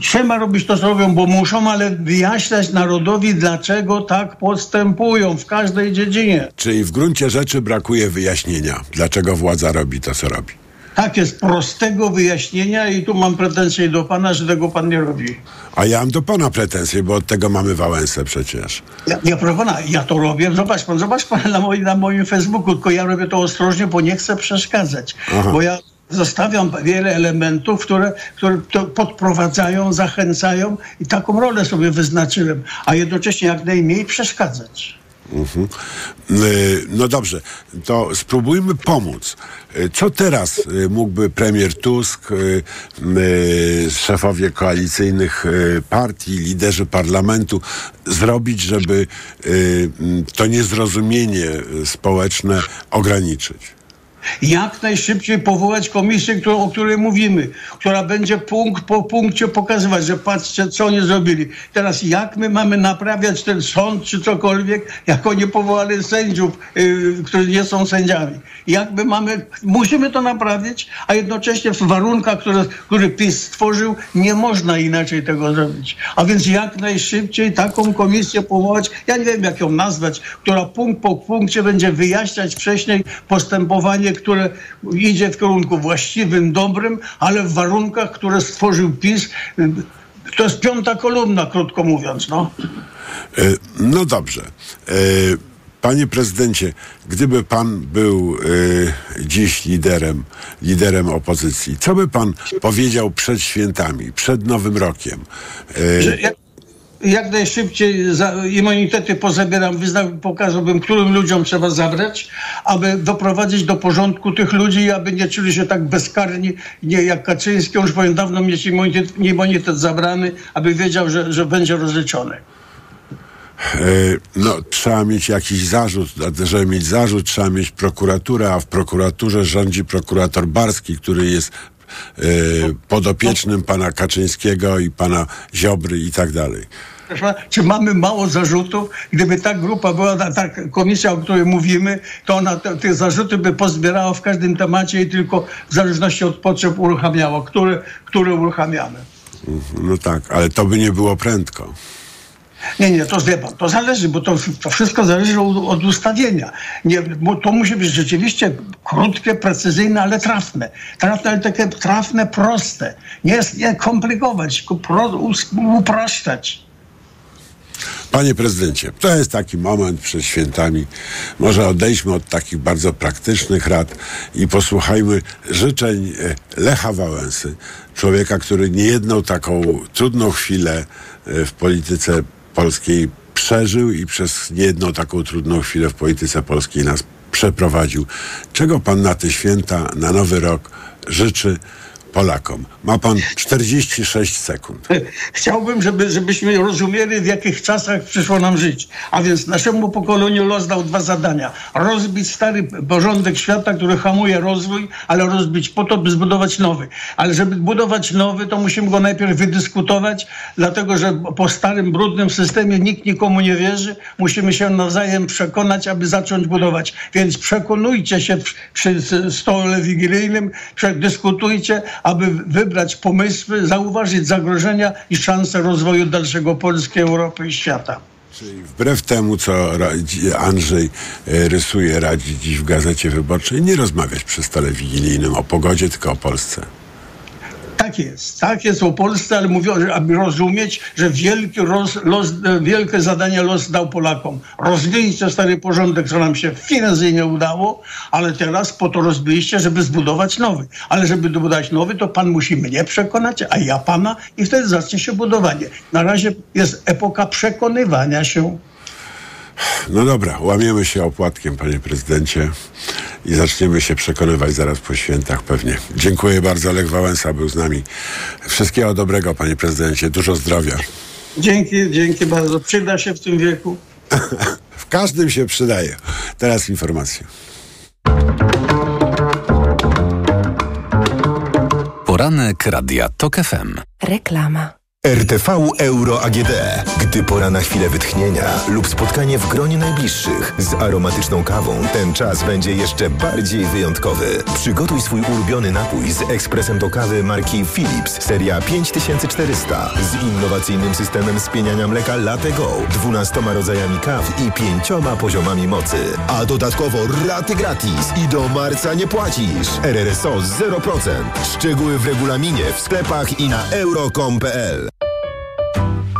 trzeba robić to, co robią, bo muszą, ale wyjaśniać narodowi, dlaczego tak postępują w każdej dziedzinie. Czyli w gruncie rzeczy brakuje wyjaśnienia, dlaczego władza robi to, co robi. Tak jest prostego wyjaśnienia i tu mam pretensje do pana, że tego pan nie robi. A ja mam do pana pretensje, bo od tego mamy Wałęsę przecież. Ja, ja proszę pana, ja to robię. Zobacz pan, zobacz pan na, moim- na moim Facebooku, tylko ja robię to ostrożnie, bo nie chcę przeszkadzać. Aha. Bo ja zostawiam wiele elementów, które, które to podprowadzają, zachęcają i taką rolę sobie wyznaczyłem, a jednocześnie jak najmniej przeszkadzać. Mhm. Y, No dobrze, to spróbujmy pomóc. Y, Co teraz y, mógłby premier Tusk, szefowie koalicyjnych partii, liderzy parlamentu zrobić, żeby to niezrozumienie społeczne ograniczyć? Jak najszybciej powołać komisję, którą, o której mówimy, która będzie punkt po punkcie pokazywać, że patrzcie, co oni zrobili. Teraz jak my mamy naprawiać ten sąd czy cokolwiek, jak oni powołali sędziów, yy, którzy nie są sędziami. Jak my mamy, musimy to naprawić, a jednocześnie w warunkach, które, które PiS stworzył, nie można inaczej tego zrobić. A więc jak najszybciej taką komisję powołać, ja nie wiem jak ją nazwać, która punkt po punkcie będzie wyjaśniać wcześniej postępowanie, które idzie w kierunku właściwym, dobrym, ale w warunkach, które stworzył PiS. To jest piąta kolumna, krótko mówiąc. No. Y, No dobrze. Y, Panie prezydencie, gdyby pan był y, dziś liderem, liderem opozycji, co by pan powiedział przed świętami, przed Nowym Rokiem? Y, Że jak, jak najszybciej za, immunitety pozabieram, wyzna, pokazałbym, którym ludziom trzeba zabrać, aby doprowadzić do porządku tych ludzi aby nie czuli się tak bezkarni, nie jak Kaczyński, już powinien dawno mieć immunitet, immunitet zabrany, aby wiedział, że, że będzie rozliczony. E, No, trzeba mieć jakiś zarzut, żeby mieć zarzut, trzeba mieć prokuraturę, a w prokuraturze rządzi prokurator Barski, który jest podopiecznym pana Kaczyńskiego i pana Ziobry i tak dalej. Czy mamy mało zarzutów? Gdyby ta grupa była, ta, komisja, o której mówimy, to ona te, te zarzuty by pozbierała w każdym temacie i tylko w zależności od potrzeb uruchamiała, które, które uruchamiamy. No tak, ale to by nie było prędko. Nie, nie, to wie pan, to zależy, bo to, to wszystko zależy od, od ustawienia. Nie, bo to musi być rzeczywiście krótkie, precyzyjne, ale trafne. Trafne, ale takie trafne, proste. Nie, nie komplikować, pro, upraszczać. Panie prezydencie, to jest taki moment przed świętami. Może odejdźmy od takich bardzo praktycznych rad i posłuchajmy życzeń e, Lecha Wałęsy, człowieka, który niejedną taką trudną chwilę e, w polityce polskiej przeżył i przez niejedną taką trudną chwilę w polityce polskiej nas przeprowadził. Czego pan na te święta, na nowy rok życzy Polakom? Ma pan 46 sekund. Chciałbym, żeby, żebyśmy rozumieli, w jakich czasach przyszło nam żyć. A więc naszemu pokoleniu los dał dwa zadania. Rozbić stary porządek świata, który hamuje rozwój, ale rozbić po to, by zbudować nowy. Ale żeby budować nowy, to musimy go najpierw wydyskutować, dlatego że po starym, brudnym systemie nikt nikomu nie wierzy. Musimy się nawzajem przekonać, aby zacząć budować. Więc przekonujcie się przy- stole wigilijnym, dyskutujcie, aby wybrać pomysły, zauważyć zagrożenia i szanse rozwoju dalszego Polski, Europy i świata. Wbrew temu, co Andrzej e, rysuje, radzi dziś w Gazecie Wyborczej, nie rozmawiać stole wigilijnym o pogodzie, tylko o Polsce. Tak jest, tak jest o Polsce, ale mówią, że aby rozumieć, że wielki los, los, wielkie zadanie los dał Polakom. Rozwijcie stary porządek, co nam się finezyjnie udało, ale teraz po to rozbiliście, żeby zbudować nowy. Ale żeby dobudować nowy, to pan musi mnie przekonać, a ja pana i wtedy zacznie się budowanie. Na razie jest epoka przekonywania się. No dobra, łamiemy się opłatkiem, panie prezydencie. i zaczniemy się przekonywać zaraz po świętach pewnie. Dziękuję bardzo. Lech Wałęsa był z nami. Wszystkiego dobrego, panie prezydencie. Dużo zdrowia. Dzięki, dzięki bardzo. Przyda się w tym wieku. W każdym się przydaje. Teraz informacje. Poranek Radia TOK FM. Reklama. RTV Euro AGD. Gdy pora na chwilę wytchnienia lub spotkanie w gronie najbliższych z aromatyczną kawą, ten czas będzie jeszcze bardziej wyjątkowy. Przygotuj swój ulubiony napój z ekspresem do kawy marki Philips, seria 5400 z innowacyjnym systemem spieniania mleka Latte Go, 12 rodzajami kaw i pięcioma poziomami mocy. A dodatkowo raty gratis i do marca nie płacisz. RRSO 0%. Szczegóły w regulaminie, w sklepach i na euro.com.pl.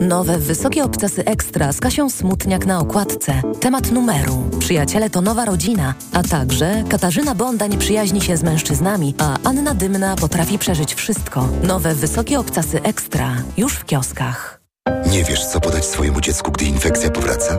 Nowe wysokie obcasy ekstra z Kasią Smutniak na okładce. Temat numeru. Przyjaciele to nowa rodzina, a także Katarzyna Bonda nie przyjaźni się z mężczyznami, a Anna Dymna potrafi przeżyć wszystko. Nowe wysokie obcasy ekstra. Już w kioskach. Nie wiesz, co podać swojemu dziecku, gdy infekcja powraca?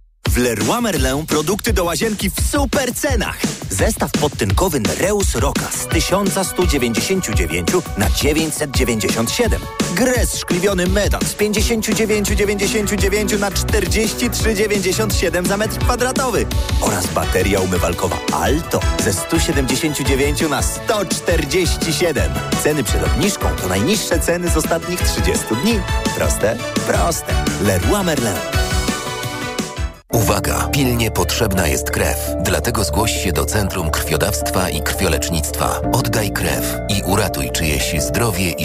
W Leroy Merlin produkty do łazienki w super cenach. Zestaw podtynkowy Reus Roka z 1199 na 997. Gres szkliwiony metal z 59,99 na 43,97 za metr kwadratowy. Oraz bateria umywalkowa Alto ze 179 na 147. Ceny przed obniżką to najniższe ceny z ostatnich 30 dni. Proste? Proste. Leroy Merlin. Uwaga! Pilnie potrzebna jest krew. Dlatego zgłoś się do Centrum Krwiodawstwa i Krwiolecznictwa. Oddaj krew i uratuj czyjeś zdrowie i